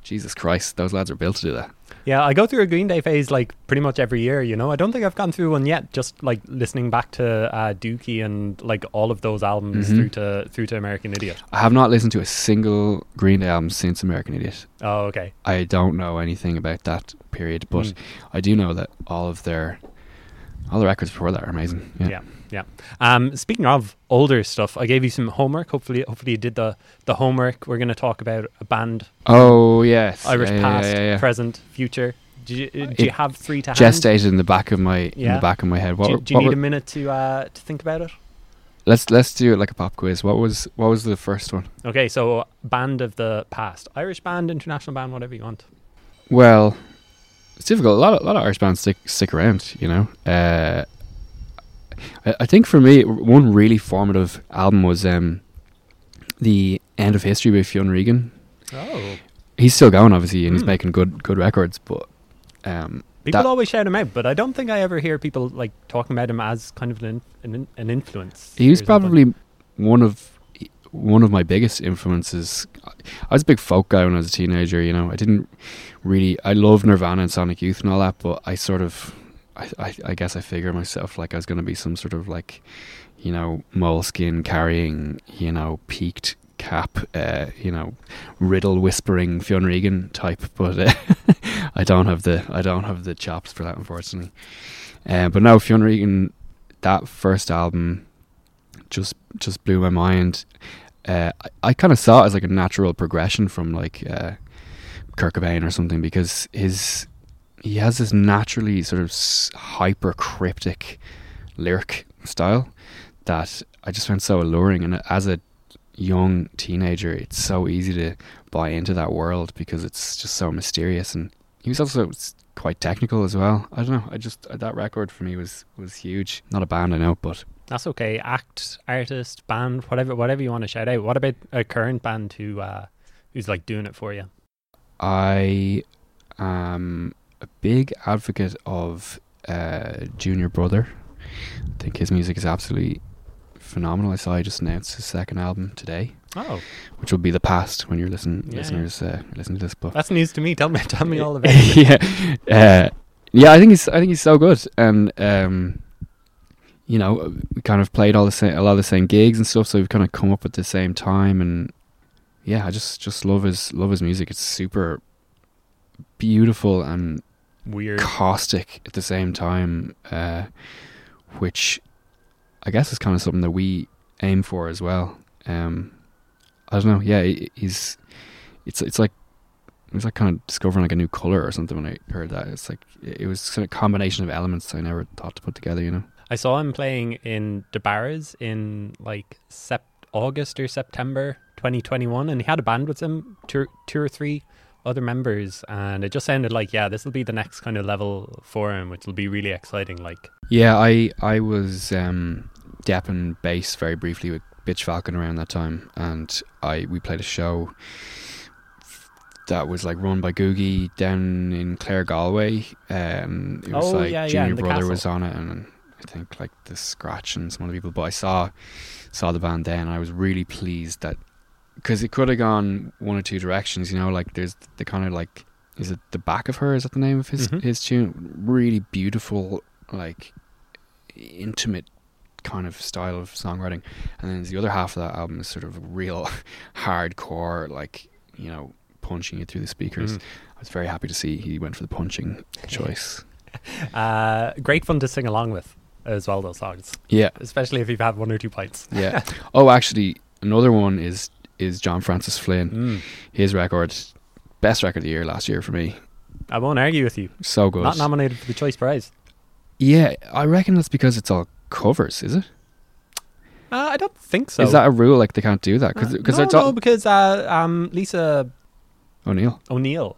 Jesus Christ, those lads are built to do that.
Yeah, I go through a Green Day phase like pretty much every year. You know, I don't think I've gone through one yet. Just like listening back to uh, Dookie and like all of those albums
Mhm.
through to through to American Idiot.
I have not listened to a single Green Day album since American Idiot.
Oh, okay.
I don't know anything about that period, but
Mm.
I do know that all of their all the records before that are amazing. Yeah.
Yeah. Yeah. Um, speaking of older stuff, I gave you some homework. Hopefully, hopefully you did the the homework. We're going to talk about a band,
Oh yes,
Irish
Yeah,
past,
yeah, yeah.
present, future. Do you, uh, do you have three to hand?
Gestated in the back of my in the back of my head. What,
do you, do you need
were-
a minute to uh, to think about it?
let's let's do it like a pop quiz. What was what was the first one?
Okay, so band of the past, Irish band, international band, whatever you want.
Well, it's difficult. A lot of a lot of Irish bands stick stick around. You know, uh, I, I think for me, one really formative album was um, the End of History by Fionn Regan.
Oh,
He's still going, obviously, and he's
Hmm.
making good good records. But um,
people always shout him out, but I don't think I ever hear people like talking about him as kind of an an, an influence.
he was
something.
probably one of one of my biggest influences. I was a big folk guy when I was a teenager. You know, I didn't really. I loved Nirvana and Sonic Youth and all that, but I sort of, I, I, guess I figure myself like I was going to be some sort of like, you know, moleskin carrying, you know, peaked cap, uh, you know, riddle whispering Fionn Regan type. But uh, I don't have the I don't have the chops for that, unfortunately. Uh, but no, Fionn Regan, that first album just just blew my mind. Uh, I, I kind of saw it as like a natural progression from like uh, Kurt Cobain or something because his he has this naturally sort of hyper cryptic lyric style that I just found so alluring. And as a young teenager, it's so easy to buy into that world because it's just so mysterious. And he was also quite technical as well. I don't know. I just uh, that record for me was was huge. Not a band I know, but
That's okay. Act, artist, band, whatever, whatever you want to shout out. What about a current band who uh, who's like doing it for you?
I am a big advocate of uh, Junior Brother. I think his music is absolutely phenomenal. I saw he just announced his second album today,
Oh,
which will be the past when you're listen
Yeah,
listeners uh, listen to this. But
that's news to me. Tell me, tell me all about it.
yeah, uh, yeah. I think he's I think he's so good, and um, you know, we kind of played all the same a lot of the same gigs and stuff. So we've kind of come up at the same time, and yeah, I just just love his love his music. It's super beautiful and
Weird.
caustic at the same time, uh, which I guess is kind of something that we aim for as well. Um, I don't know. Yeah, he's it's it's like it was like kind of discovering like a new color or something when I heard that. It's like it was kind of a combination of elements I never thought to put together. You know.
I saw him playing in the Barras in like Sep- August or September 2021, and he had a band with him, two, two or three other members, and it just sounded like, yeah, this will be the next kind of level for him, which will be really exciting. Like,
Yeah, I I was um, depping bass very briefly with Bitch Falcon around that time, and I we played a show that was like run by Gugai down in Clare Galway. Um, it was
Oh,
like
yeah, yeah,
Junior
the
Brother
castle.
was on it, and I think like the Scratch and some other people. But I saw saw the band then, and I was really pleased that because it could have gone one or two directions. You know, like there's the kind of like is it the back of her? Is that the name of his
Mhm.
his tune? Really beautiful, like intimate kind of style of songwriting, and then the other half of that album is sort of real hardcore, like you know, punching you through the speakers.
Mhm.
I was very happy to see he went for the punching choice.
uh, great fun to sing along with as well, those songs,
Yeah,
especially if you've had one or two pints.
yeah. oh, actually, another one is is John Francis Flynn.
Mm.
His record, best record of the year last year for me.
I won't argue with you.
So good.
Not nominated for the Choice Prize.
yeah, I reckon that's because it's all covers. Is it?
Uh, I don't think so.
Is that a rule? Like they can't do that because
Uh,
because
no,
it's all
no, because uh, um, Lisa
O'Neill.
O'Neill.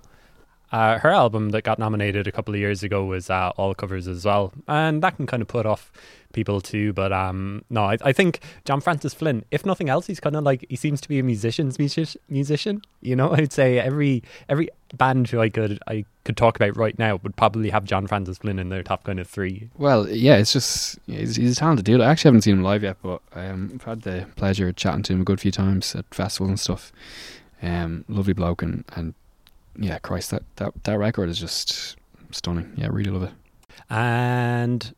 Uh, her album that got nominated a couple of years ago was uh, all covers as well, and that can kind of put off people too. But um, no, I, I think John Francis Flynn, if nothing else, he's kind of like he seems to be a musician's music- musician. You know, I'd say every every band who I could I could talk about right now would probably have John Francis Flynn in their top kind of three.
Well, yeah, it's just he's, he's a talented dude. I actually haven't seen him live yet, but um, I've had the pleasure of chatting to him a good few times at festivals and stuff. Um, lovely bloke, and, and yeah, Christ, that, that that record is just stunning. Yeah, really love it.
And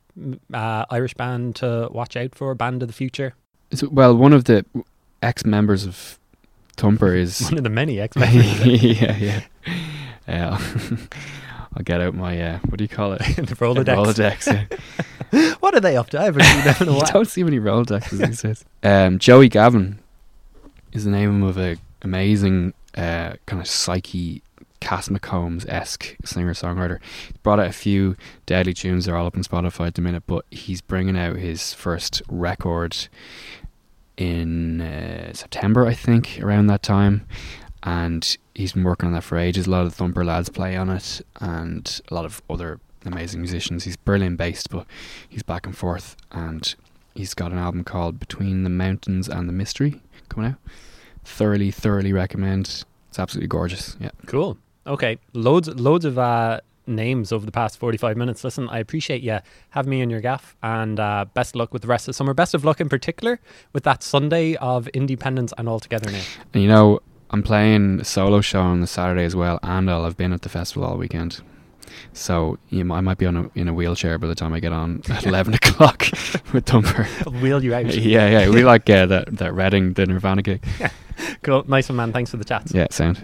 uh, Irish band to watch out for, band of the future.
It's, well, one of the ex members of Thumper is
One of the many X
yeah, yeah. Yeah, I'll get out my uh, what do you call it?
the Rolodex.
Rolodex. Yeah.
What are they up to? I haven't seen them in a
you don't see many Rolodexes these days. Um, Joey Gavin is the name of a amazing uh, kind of psyche Cass McCombs esque singer songwriter. He's brought out a few deadly tunes. They're all up on Spotify at the minute, but he's bringing out his first record in uh, September, I think, around that time. And he's been working on that for ages. A lot of Thumper lads play on it, and a lot of other amazing musicians. He's Berlin based, but he's back and forth. And he's got an album called Between the Mountains and the Mystery coming out. Thoroughly, thoroughly recommend. It's absolutely gorgeous. Yeah.
Cool. Okay. Loads loads of uh, names over the past 45 minutes. Listen, I appreciate you having me in your gaff and uh, best of luck with the rest of summer. Best of luck in particular with that Sunday of Independence and All Together Now.
And you know, I'm playing a solo show on the Saturday as well, and I'll have been at the festival all weekend. So you know, I might be on a, in a wheelchair by the time I get on at 11 o'clock with Thumper.
I'll wheel you out.
yeah, yeah. We like uh, that, that Reading, the Nirvana gig.
Cool. Nice one, man. Thanks for the chat.
Yeah, sound.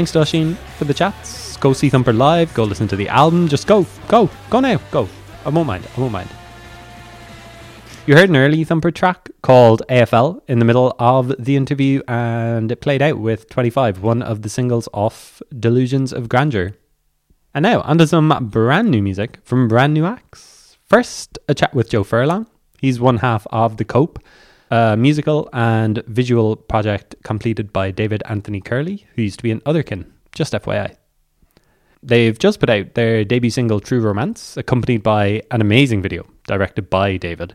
Thanks to for the chats. Go see Thumper live. Go listen to the album. Just go, go, go now, go. I won't mind. I won't mind. You heard an early Thumper track called AFL in the middle of the interview, and it played out with 25, one of the singles off Delusions of Grandeur. And now, onto some brand new music from brand new acts. First, a chat with Joe Furlong. He's one half of The Cope, a musical and visual project completed by David Anthony Curley, who used to be in Otherkin, just FYI. They've just put out their debut single, True Romance, accompanied by an amazing video directed by David.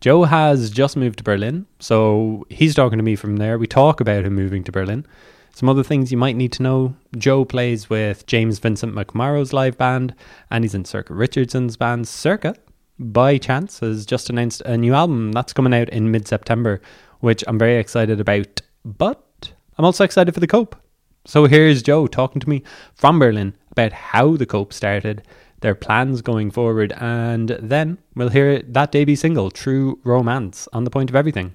Joe has just moved to Berlin, so he's talking to me from there. We talk about him moving to Berlin. Some other things you might need to know Joe plays with James Vincent McMorrow's live band, and he's in Sorcha Richardson's band. Sorcha, by chance, has just announced a new album that's coming out in mid September, which I'm very excited about. But I'm also excited for the Cope. So here's Joe talking to me from Berlin about how the Cope started their plans going forward, and then we'll hear that debut single, True Romance, on the point of everything.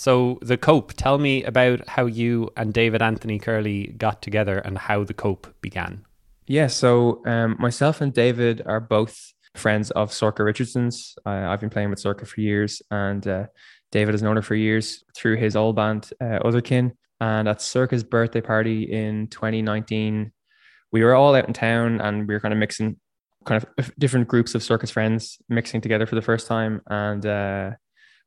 So, the Cope, tell me about how you and David Anthony Curley got together and how the Cope began.
Yeah, so um, myself and David are both friends of Sorcha Richardson's. Uh, I've been playing with Sorcha for years, and uh, David has known her for years through his old band, uh, Otherkin. And at Sorcha's birthday party in 2019, we were all out in town and we were kind of mixing kind of different groups of Sorcha's friends mixing together for the first time. And uh,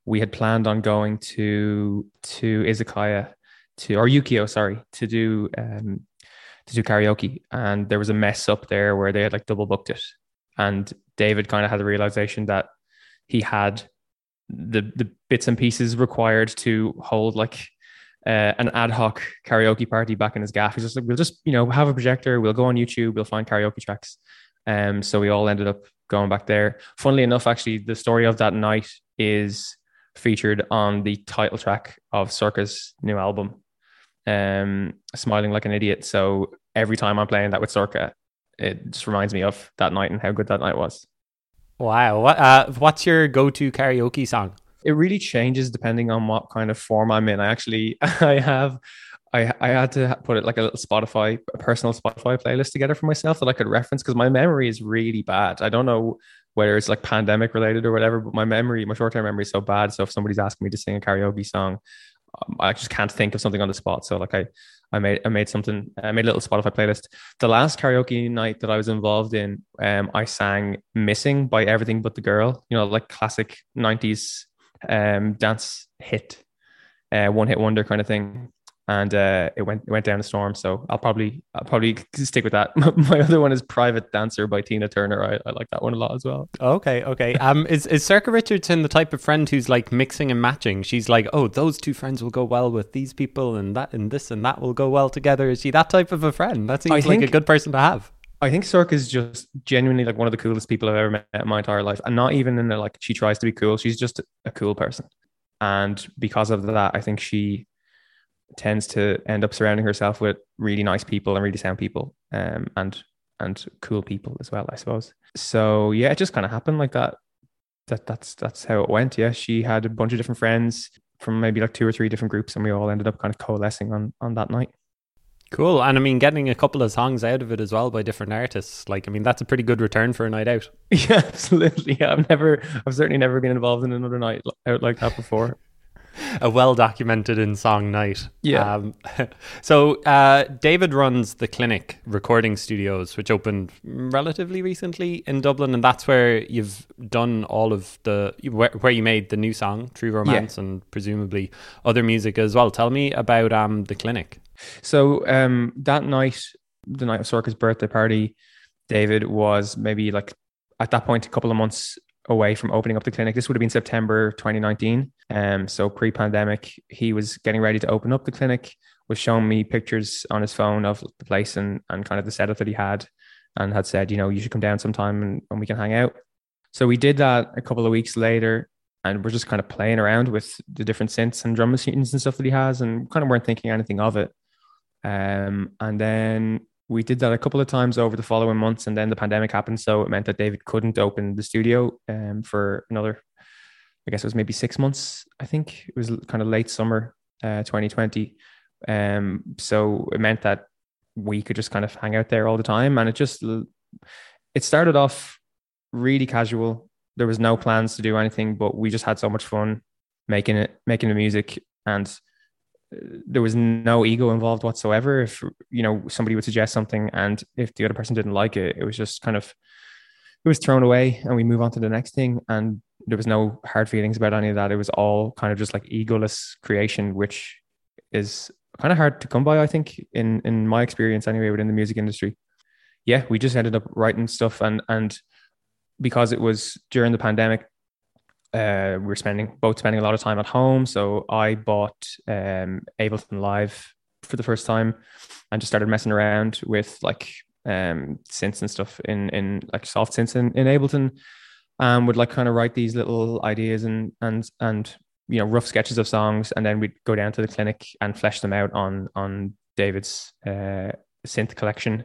we had planned on going to to Izakaya to or Yukio, sorry, to do um, to do karaoke, and there was a mess up there where they had like double booked it, and David kind of had the realization that he had the the bits and pieces required to hold like uh, an ad hoc karaoke party back in his gaff. He's just like, we'll just you know have a projector, we'll go on YouTube, we'll find karaoke tracks. Um, so we all ended up going back there. Funnily enough, actually, the story of that night is featured on the title track of Sorcha's new album um, smiling like an idiot. So every time I'm playing that with Circa, it just reminds me of that night and how good that night was.
Wow. What, uh, what's your go to karaoke song?
It really changes depending on what kind of form I'm in. I actually, I have, I, I had to put it like a little Spotify, a personal Spotify playlist together for myself that I could reference because my memory is really bad. I don't know whether it's like pandemic related or whatever, but my memory, my short term memory is so bad. So if somebody's asking me to sing a karaoke song, um, I just can't think of something on the spot. So like I, I made I made something. I made a little Spotify playlist. The last karaoke night that I was involved in, um, I sang "Missing" by Everything But the Girl. You know, like classic '90s um dance hit, uh, one hit wonder kind of thing and uh, it went it went down a storm. So I'll probably I'll probably stick with that. My other one is Private Dancer by Tina Turner. I, I like that one a lot as well.
Okay, okay. Um, is is Sorcha Richardson the type of friend who's like mixing and matching? She's like, oh, those two friends will go well with these people, and that and this and that will go well together. Is she that type of a friend? That seems
I
like a good person to have.
I think Sorcha is just genuinely like one of the coolest people I've ever met in my entire life, and not even in the like she tries to be cool. She's just a cool person, and because of that, I think she tends to end up surrounding herself with really nice people and really sound people, um, and and cool people as well, I suppose. So yeah, it just kind of happened like that. That that's that's how it went. Yeah, she had a bunch of different friends from maybe like two or three different groups, and we all ended up kind of coalescing on on that night.
Cool, and I mean, getting a couple of songs out of it as well by different artists. Like, I mean, that's a pretty good return for a night out.
Yeah, absolutely. Yeah, I've never, I've certainly never been involved in another night out like that before.
A well documented in song night.
Yeah.
Um, so uh, David runs the Clinic Recording Studios, which opened relatively recently in Dublin, and that's where you've done all of the where, where you made the new song True Romance and presumably other music as well. Tell me about um the Clinic.
So um, that night, the night of Sorcha's birthday party, David was maybe like at that point a couple of months away from opening up the clinic. This would have been September 2019. Um, so pre-pandemic, he was getting ready to open up the clinic. Was showing me pictures on his phone of the place and and kind of the setup that he had, and had said, you know, you should come down sometime and, and we can hang out. So we did that a couple of weeks later, and we're just kind of playing around with the different synths and drum machines and stuff that he has, and kind of weren't thinking anything of it. Um, and then we did that a couple of times over the following months, and then the pandemic happened, so it meant that David couldn't open the studio um, for another, I guess it was maybe six months. I think it was kind of late summer, uh, 2020. Um, so it meant that we could just kind of hang out there all the time, and it just it started off really casual. There was no plans to do anything, but we just had so much fun making it, making the music, and there was no ego involved whatsoever. If you know somebody would suggest something, and if the other person didn't like it, it was just kind of it was thrown away, and we move on to the next thing. And there was no hard feelings about any of that. It was all kind of just like egoless creation, which is kind of hard to come by. I think in in my experience anyway within the music industry. Yeah, we just ended up writing stuff, and and because it was during the pandemic, uh, we were spending both spending a lot of time at home. So I bought um, Ableton Live for the first time and just started messing around with like um, synths and stuff in in like soft synths in, in Ableton. Um, would like kind of write these little ideas and and and you know rough sketches of songs, and then we'd go down to the clinic and flesh them out on on David's uh, synth collection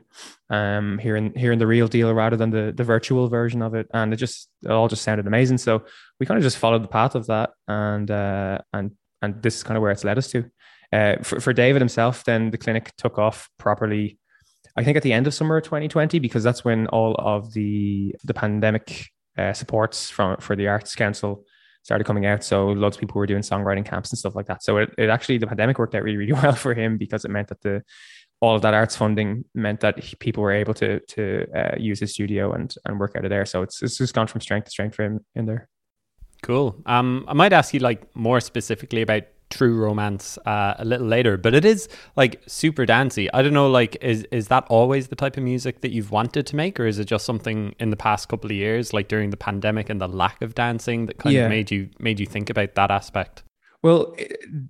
um hearing hearing the real deal rather than the the virtual version of it and it just it all just sounded amazing so we kind of just followed the path of that and uh and and this is kind of where it's led us to uh for, for david himself then the clinic took off properly i think at the end of summer 2020 because that's when all of the the pandemic uh, supports from for the arts council started coming out. So lots of people were doing songwriting camps and stuff like that. So it, it actually the pandemic worked out really, really well for him because it meant that the all of that arts funding meant that he, people were able to to uh, use his studio and and work out of there. So it's it's just gone from strength to strength for him in there.
Cool. Um, I might ask you like more specifically about True Romance uh, a little later, but it is like super dancey. I don't know, like is is that always the type of music that you've wanted to make, or is it just something in the past couple of years, like during the pandemic and the lack of dancing, that kind
Yeah.
of made you made you think about that aspect?
Well,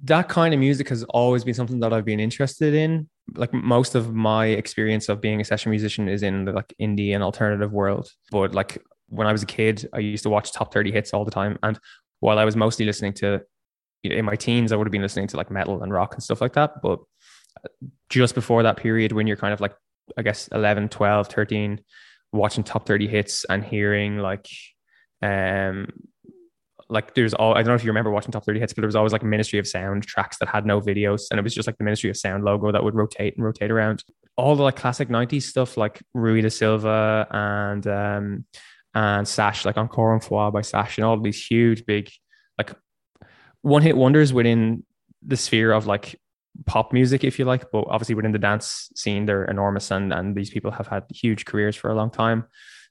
that kind of music has always been something that I've been interested in. Like most of my experience of being a session musician is in the like indie and alternative world. But like when I was a kid, I used to watch top 30 hits all the time. And while I was mostly listening to you know, in my teens, I would have been listening to like metal and rock and stuff like that. But uh, just before that period, when you're kind of like, I guess 11, 12, 13, watching top 30 hits and hearing like, um, like there's all I don't know if you remember watching top 30 hits, but there was always like Ministry of Sound tracks that had no videos, and it was just like the Ministry of Sound logo that would rotate and rotate around. All the like classic 90s stuff like Rui da Silva and um and Sash, like Encore une Fois by Sash, and all these huge, big, one hit wonders within the sphere of like pop music, if you like, but obviously within the dance scene, they're enormous and and these people have had huge careers for a long time.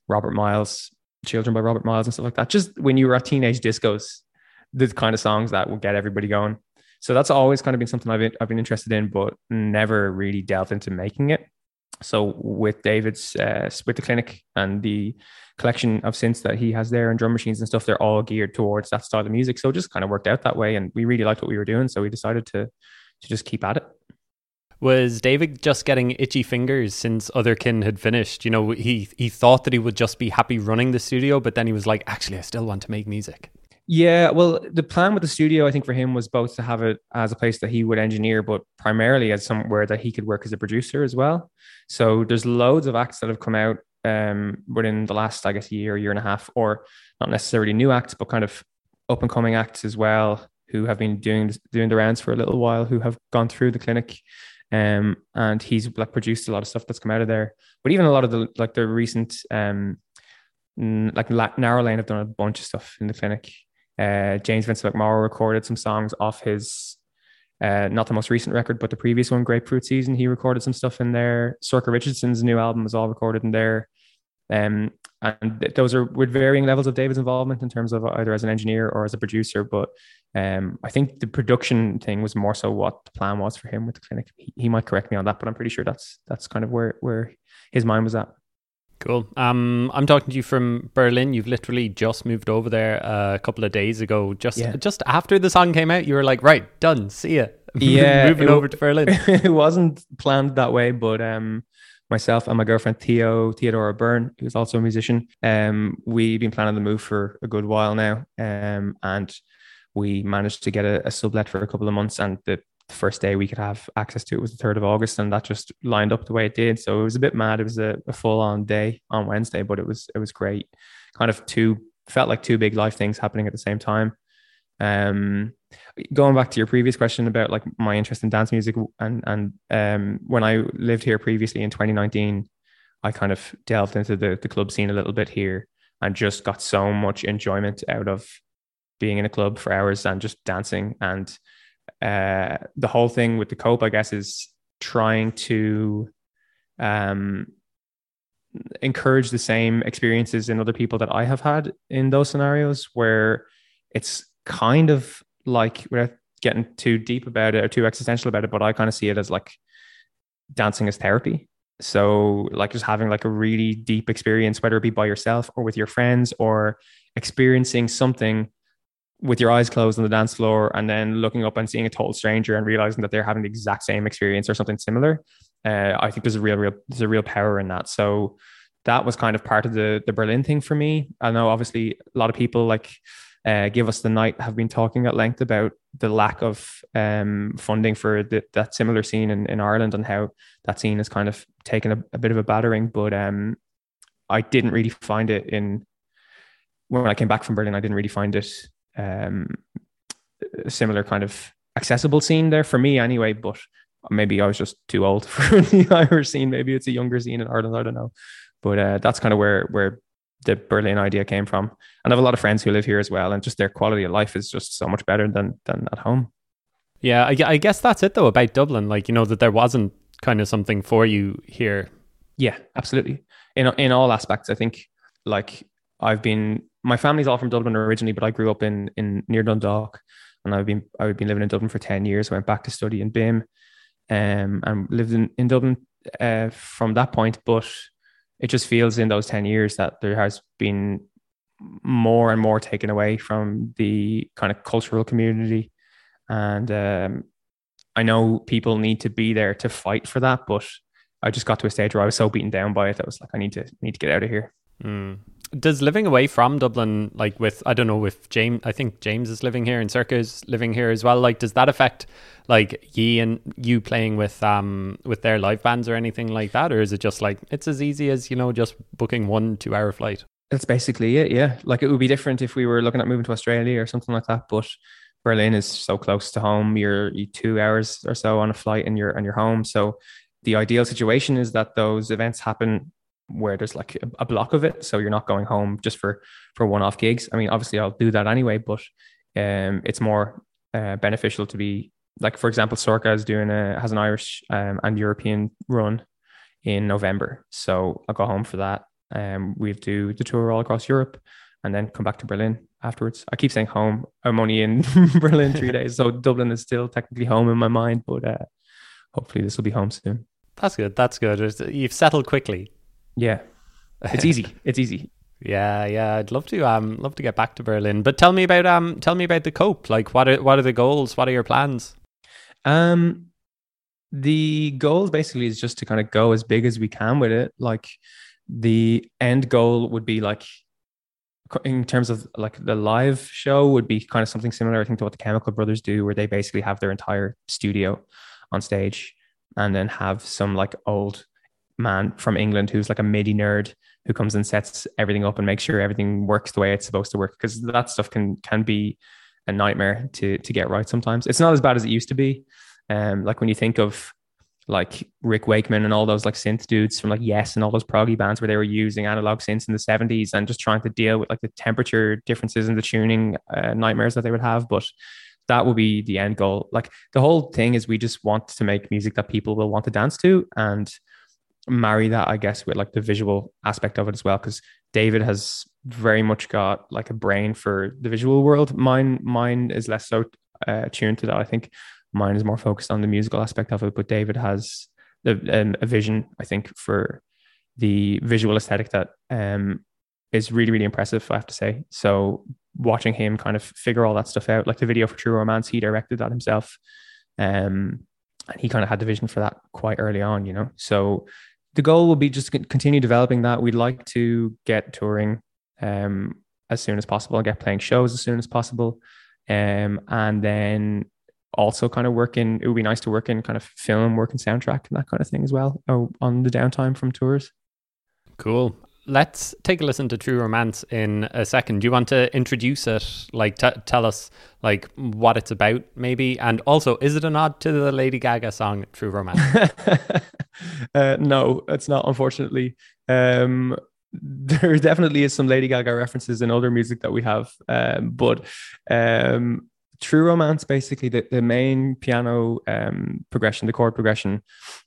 Robert Miles, Children by Robert Miles and stuff like that. Just when you were at teenage discos, the kind of songs that would get everybody going. So that's always kind of been something I've been, I've been interested in, but never really delved into making it. So with David's, uh, with the clinic and the collection of synths that he has there and drum machines and stuff, they're all geared towards that style of music. So it just kind of worked out that way, and we really liked what we were doing, so we decided to to just keep at it.
Was David just getting itchy fingers since Otherkin had finished? You know, he he thought that he would just be happy running the studio, but then he was like, actually, I still want to make music.
Yeah, well, the plan with the studio, I think, for him was both to have it as a place that he would engineer, but primarily as somewhere that he could work as a producer as well. So there's loads of acts that have come out um, within the last, I guess, year, year and a half, or not necessarily new acts, but kind of up and coming acts as well, who have been doing doing the rounds for a little while, who have gone through the clinic. Um, and he's like produced a lot of stuff that's come out of there. But even a lot of the like the recent um, like Narrow Lane have done a bunch of stuff in the clinic. Uh, James Vincent McMorrow recorded some songs off his, uh, not the most recent record, but the previous one, Grapefruit Season. He recorded some stuff in there. Sorcha Richardson's new album was all recorded in there. Um, and those are with varying levels of David's involvement in terms of either as an engineer or as a producer. But um, I think the production thing was more so what the plan was for him with the clinic. He, he might correct me on that, but I'm pretty sure that's that's kind of where where his mind was at.
Cool. Um, I'm talking to you from Berlin. You've literally just moved over there uh, a couple of days ago. Just
Yeah.
just after the song came out, you were like, right, done. See ya.
Yeah,
moving over to Berlin.
it wasn't planned that way, but um, myself and my girlfriend Theo Theodora Byrne, who's also a musician, um, we've been planning the move for a good while now, um, and we managed to get a, a sublet for a couple of months, and the the first day we could have access to it was the 3rd of August and that just lined up the way it did. So it was a bit mad. It was a, a full on day on Wednesday, but it was it was great. Kind of two felt like two big life things happening at the same time. Um going back to your previous question about like my interest in dance music and and um when I lived here previously in 2019, I kind of delved into the the club scene a little bit here and just got so much enjoyment out of being in a club for hours and just dancing and uh, the whole thing with the cope, I guess, is trying to um, encourage the same experiences in other people that I have had in those scenarios where it's kind of like without getting too deep about it or too existential about it, but I kind of see it as like dancing as therapy. So like just having like a really deep experience, whether it be by yourself or with your friends or experiencing something with your eyes closed on the dance floor and then looking up and seeing a total stranger and realizing that they're having the exact same experience or something similar. Uh, I think there's a real, real, there's a real power in that. So that was kind of part of the the Berlin thing for me. I know obviously a lot of people like uh, give us the night have been talking at length about the lack of um, funding for the, that similar scene in, in Ireland and how that scene has kind of taken a, a bit of a battering. But um, I didn't really find it in when I came back from Berlin. I didn't really find it um, a similar kind of accessible scene there for me anyway. But maybe I was just too old for the Irish scene. Maybe it's a younger scene in Ireland. I don't know. But uh, that's kind of where where the Berlin idea came from. And I have a lot of friends who live here as well, and just their quality of life is just so much better than than at home.
Yeah, I, I guess that's it though about Dublin. Like you know that there wasn't kind of something for you here.
Yeah, absolutely. In in all aspects, I think like I've been my family's all from Dublin originally, but I grew up in in near Dundalk, and I've been I've been living in Dublin for ten years. Went back to study in BIMM, um, and lived in in Dublin uh, from that point. But it just feels in those ten years that there has been more and more taken away from the kind of cultural community, and um, I know people need to be there to fight for that, but I just got to a stage where I was so beaten down by it that I was like, I need to need to get out of here.
Mm. Does living away from Dublin, like with I don't know, with James, I think James is living here and Sorcha is living here as well. Like, does that affect like ye and you playing with um with their live bands or anything like that, or is it just like it's as easy as you know just booking one two hour flight?
That's basically it. Yeah, like it would be different if we were looking at moving to Australia or something like that, but. Berlin is so close to home. You're, you're two hours or so on a flight, and you're and you're home. So the ideal situation is that those events happen where there's like a, block of it. So you're not going home just for for one-off gigs. I mean obviously i'll do that anyway but um it's more uh, beneficial to be like for example Sorcha is doing a has an irish um, and european run in november. So i'll go home for that. Um we do the tour all across europe and then come back to berlin afterwards. I keep saying home. I'm only in berlin three days. So dublin is still technically home in my mind but uh hopefully this will be home soon.
That's good. That's good. You've settled quickly
yeah, it's easy. It's easy.
Yeah, yeah, I'd love to um love to get back to Berlin. But tell me about um tell me about the cope. Like what are what are the goals? What are your plans?
Um the goal basically is just to kind of go as big as we can with it. Like the end goal would be like in terms of like the live show would be kind of something similar I think to what the Chemical Brothers do where they basically have their entire studio on stage and then have some like old man from England who's like a MIDI nerd who comes and sets everything up and makes sure everything works the way it's supposed to work because that stuff can can be a nightmare to to get right sometimes. It's not as bad as it used to be. Um, like when you think of like Rick Wakeman and all those like synth dudes from like Yes and all those proggy bands where they were using analog synths in the 70s and just trying to deal with like the temperature differences and the tuning uh, nightmares that they would have. But that will be the end goal. Like the whole thing is we just want to make music that people will want to dance to. And marry that, I guess, with like the visual aspect of it as well. Because David has very much got like a brain for the visual world. Mine, mine is less so uh, tuned to that. I think mine is more focused on the musical aspect of it. But David has um, a vision, I think, for the visual aesthetic that um, is really, really impressive. I have to say. So watching him kind of figure all that stuff out, like the video for True Romance, he directed that himself. Um, and he kind of had the vision for that quite early on, you know. So the goal will be just to continue developing that. We'd like to get touring um, as soon as possible, get playing shows as soon as possible, um, and then also kind of work in. It would be nice to work in kind of film, work in soundtrack, and that kind of thing as well, or on the downtime from tours.
Cool. Let's take a listen to True Romance in a second. Do you want to introduce it? Like, t- tell us like what it's about, maybe, and also, is it a nod to the Lady Gaga song "True Romance"?
uh, no, it's not. Unfortunately, um, there definitely is some Lady Gaga references in other music that we have, um, but um, True Romance, basically, the, the main piano um, progression, the chord progression,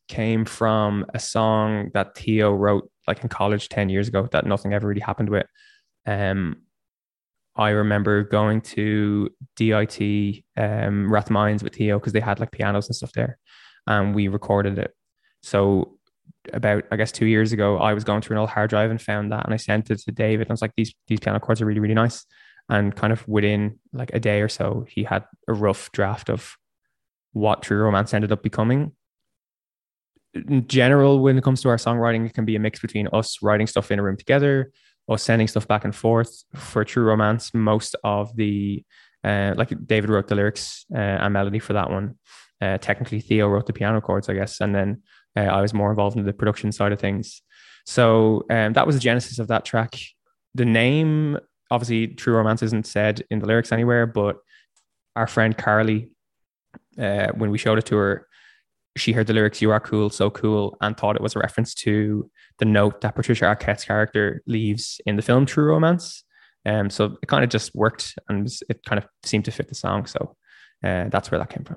came from a song that Theo wrote like in college 10 years ago that nothing ever really happened with. Um, I remember going to DIT um, Rathmines with Theo because they had like pianos and stuff there, and we recorded it. So about I guess two years ago, I was going through an old hard drive and found that, and I sent it to David. And I was like, these these piano chords are really really nice. And kind of within like a day or so, he had a rough draft of what True Romance ended up becoming. In general, when it comes to our songwriting, it can be a mix between us writing stuff in a room together, or sending stuff back and forth. For True Romance, most of the uh, like David wrote the lyrics uh, and melody for that one. Uh, technically, Theo wrote the piano chords, I guess, and then uh, I was more involved in the production side of things. So um, that was the genesis of that track. The name, obviously, True Romance isn't said in the lyrics anywhere, but our friend Carly, uh, when we showed it to her, she heard the lyrics "You are cool, so cool" and thought it was a reference to the note that Patricia Arquette's character leaves in the film True Romance. Um, so it kind of just worked, and it kind of seemed to fit the song. So uh, that's where that came from.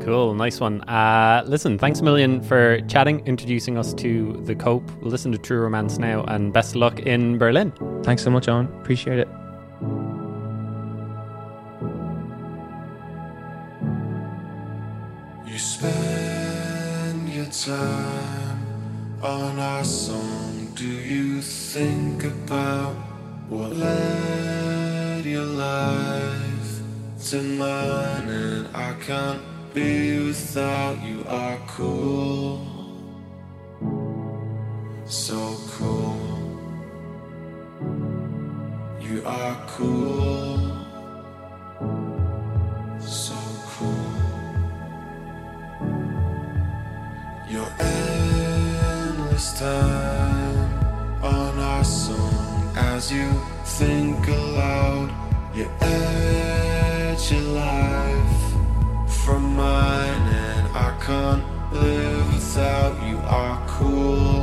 Cool, nice one. Uh, listen, thanks a million for chatting, introducing us to the Cope. We'll listen to True Romance now, and best of luck in Berlin.
Thanks so much, Owen. Appreciate it.
You spend your time on our song. Do you think about what led your life to mine? And I can't be without you. Are cool, so cool. You are cool, so time on our song as you think aloud. You edge your life from mine, and I can't live without you. Are cool,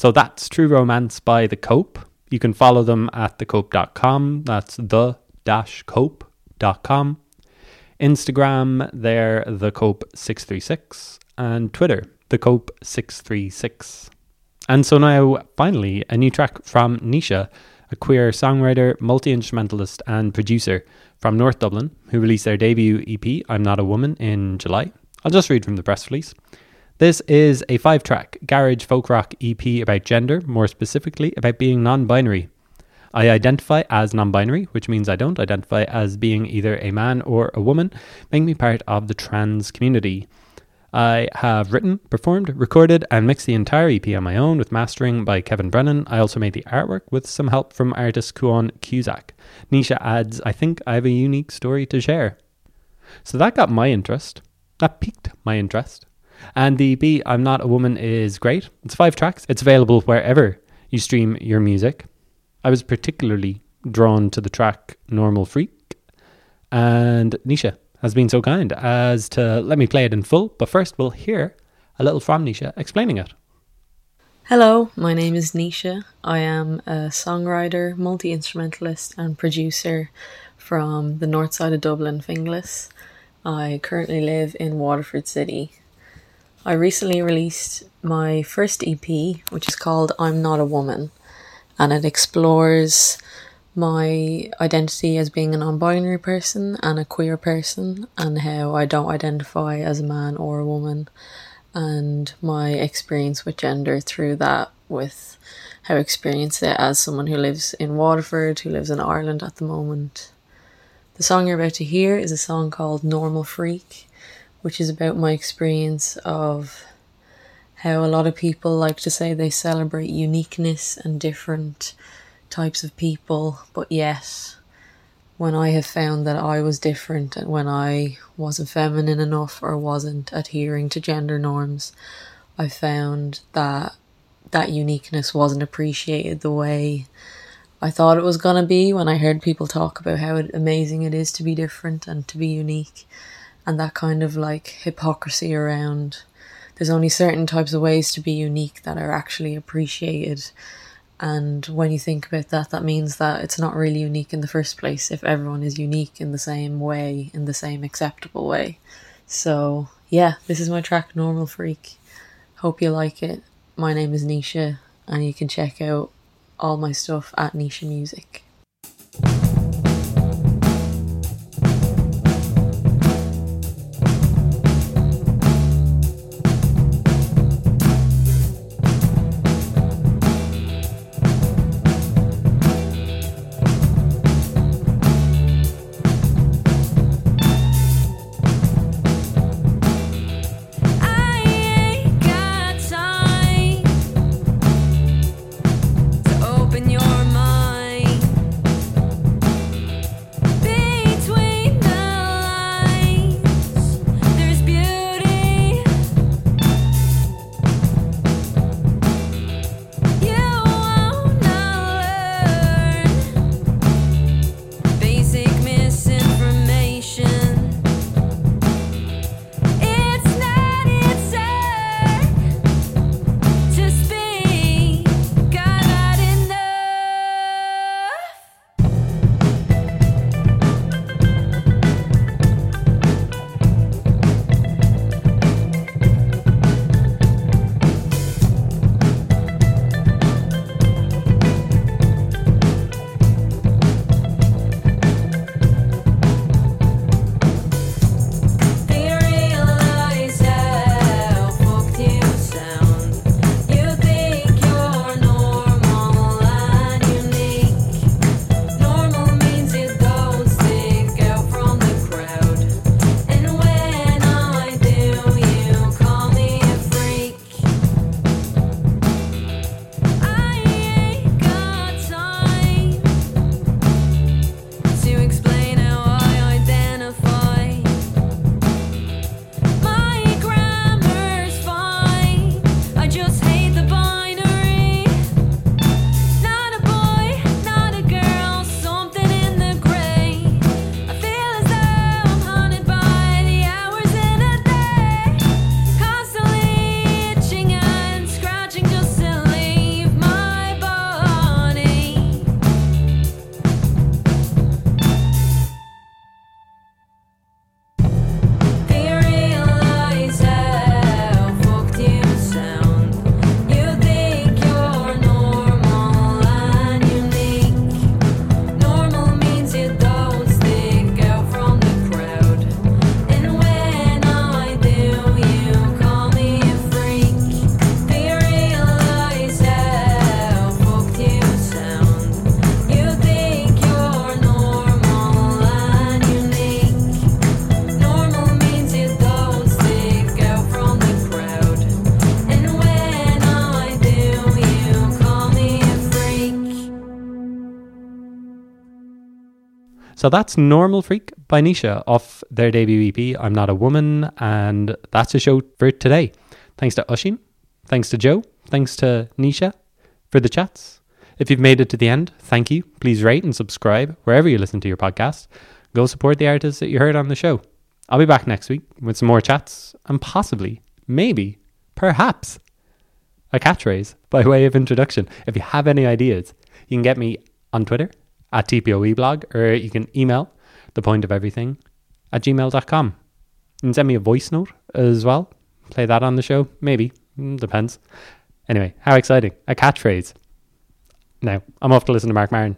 So
that's True Romance by The Cope. You can follow them at thecope.com. That's the dash cope.com. Instagram, they're the Cope636, and Twitter, the Cope636. And so now, finally, a new track from Naoise, a queer songwriter, multi instrumentalist, and producer from North Dublin, who released their debut EP, I'm Not a Woman, in July. I'll just read from the press release. This is a five track garage folk rock EP about gender, more specifically about being non binary. I identify as non binary, which means I don't identify as being either a man or a woman, making me part of the trans community. I have written, performed, recorded, and mixed the entire EP on my own with mastering by Kevin Brennan. I also made the artwork with some help from artist Kuon Cusack. Naoise adds, I think I have a unique story to share. So that got my interest. That piqued my interest. And the EP, I'm Not a Woman, is great. It's five tracks. It's available wherever you stream your music. I was particularly drawn to the track Normal Freak. And Naoise has been so kind as to let me play it in full. But first, we'll hear a little from Naoise explaining it.
Hello, my name is Naoise. I am a songwriter, multi instrumentalist, and producer from the north side of Dublin, Finglas. I currently live in Waterford City. I recently released my first EP, which is called I'm Not a Woman, and it explores my identity as being a non binary person and a queer person, and how I don't identify as a man or a woman, and my experience with gender through that, with how I experienced it as someone who lives in Waterford, who lives in Ireland at the moment. The song you're about to hear is a song called Normal Freak, which is about my experience of how a lot of people like to say they celebrate uniqueness and different types of people, but yet when I have found that I was different and when I wasn't feminine enough or wasn't adhering to gender norms, I found that that uniqueness wasn't appreciated the way I thought it was going to be when I heard people talk about how amazing it is to be different and to be unique and that kind of like hypocrisy around there's only certain types of ways to be unique that are actually appreciated. And when you think about that that means that it's not really unique in the first place if everyone is unique in the same way in the same acceptable way. So yeah this is my track normal freak. Hope you like it. My name is Naoise and you can check out all my stuff at naoise music
So that's Normal Freak by Naoise off their debut EP, I'm Not a Woman. And that's a show for today. Thanks to Oisin. Thanks to Joe. Thanks to Naoise for the chats. If you've made it to the end, thank you. Please rate and subscribe wherever you listen to your podcast. Go support the artists that you heard on the show. I'll be back next week with some more chats and possibly, maybe, perhaps, a catchphrase by way of introduction. If you have any ideas, you can get me on Twitter at TPOEblog or you can email the point of everything at gmail.com. Can send me a voice note as well. Play that on the show, maybe. Mm, Depends. Anyway, how exciting. A catchphrase. Now, I'm off to listen to Marc Maron.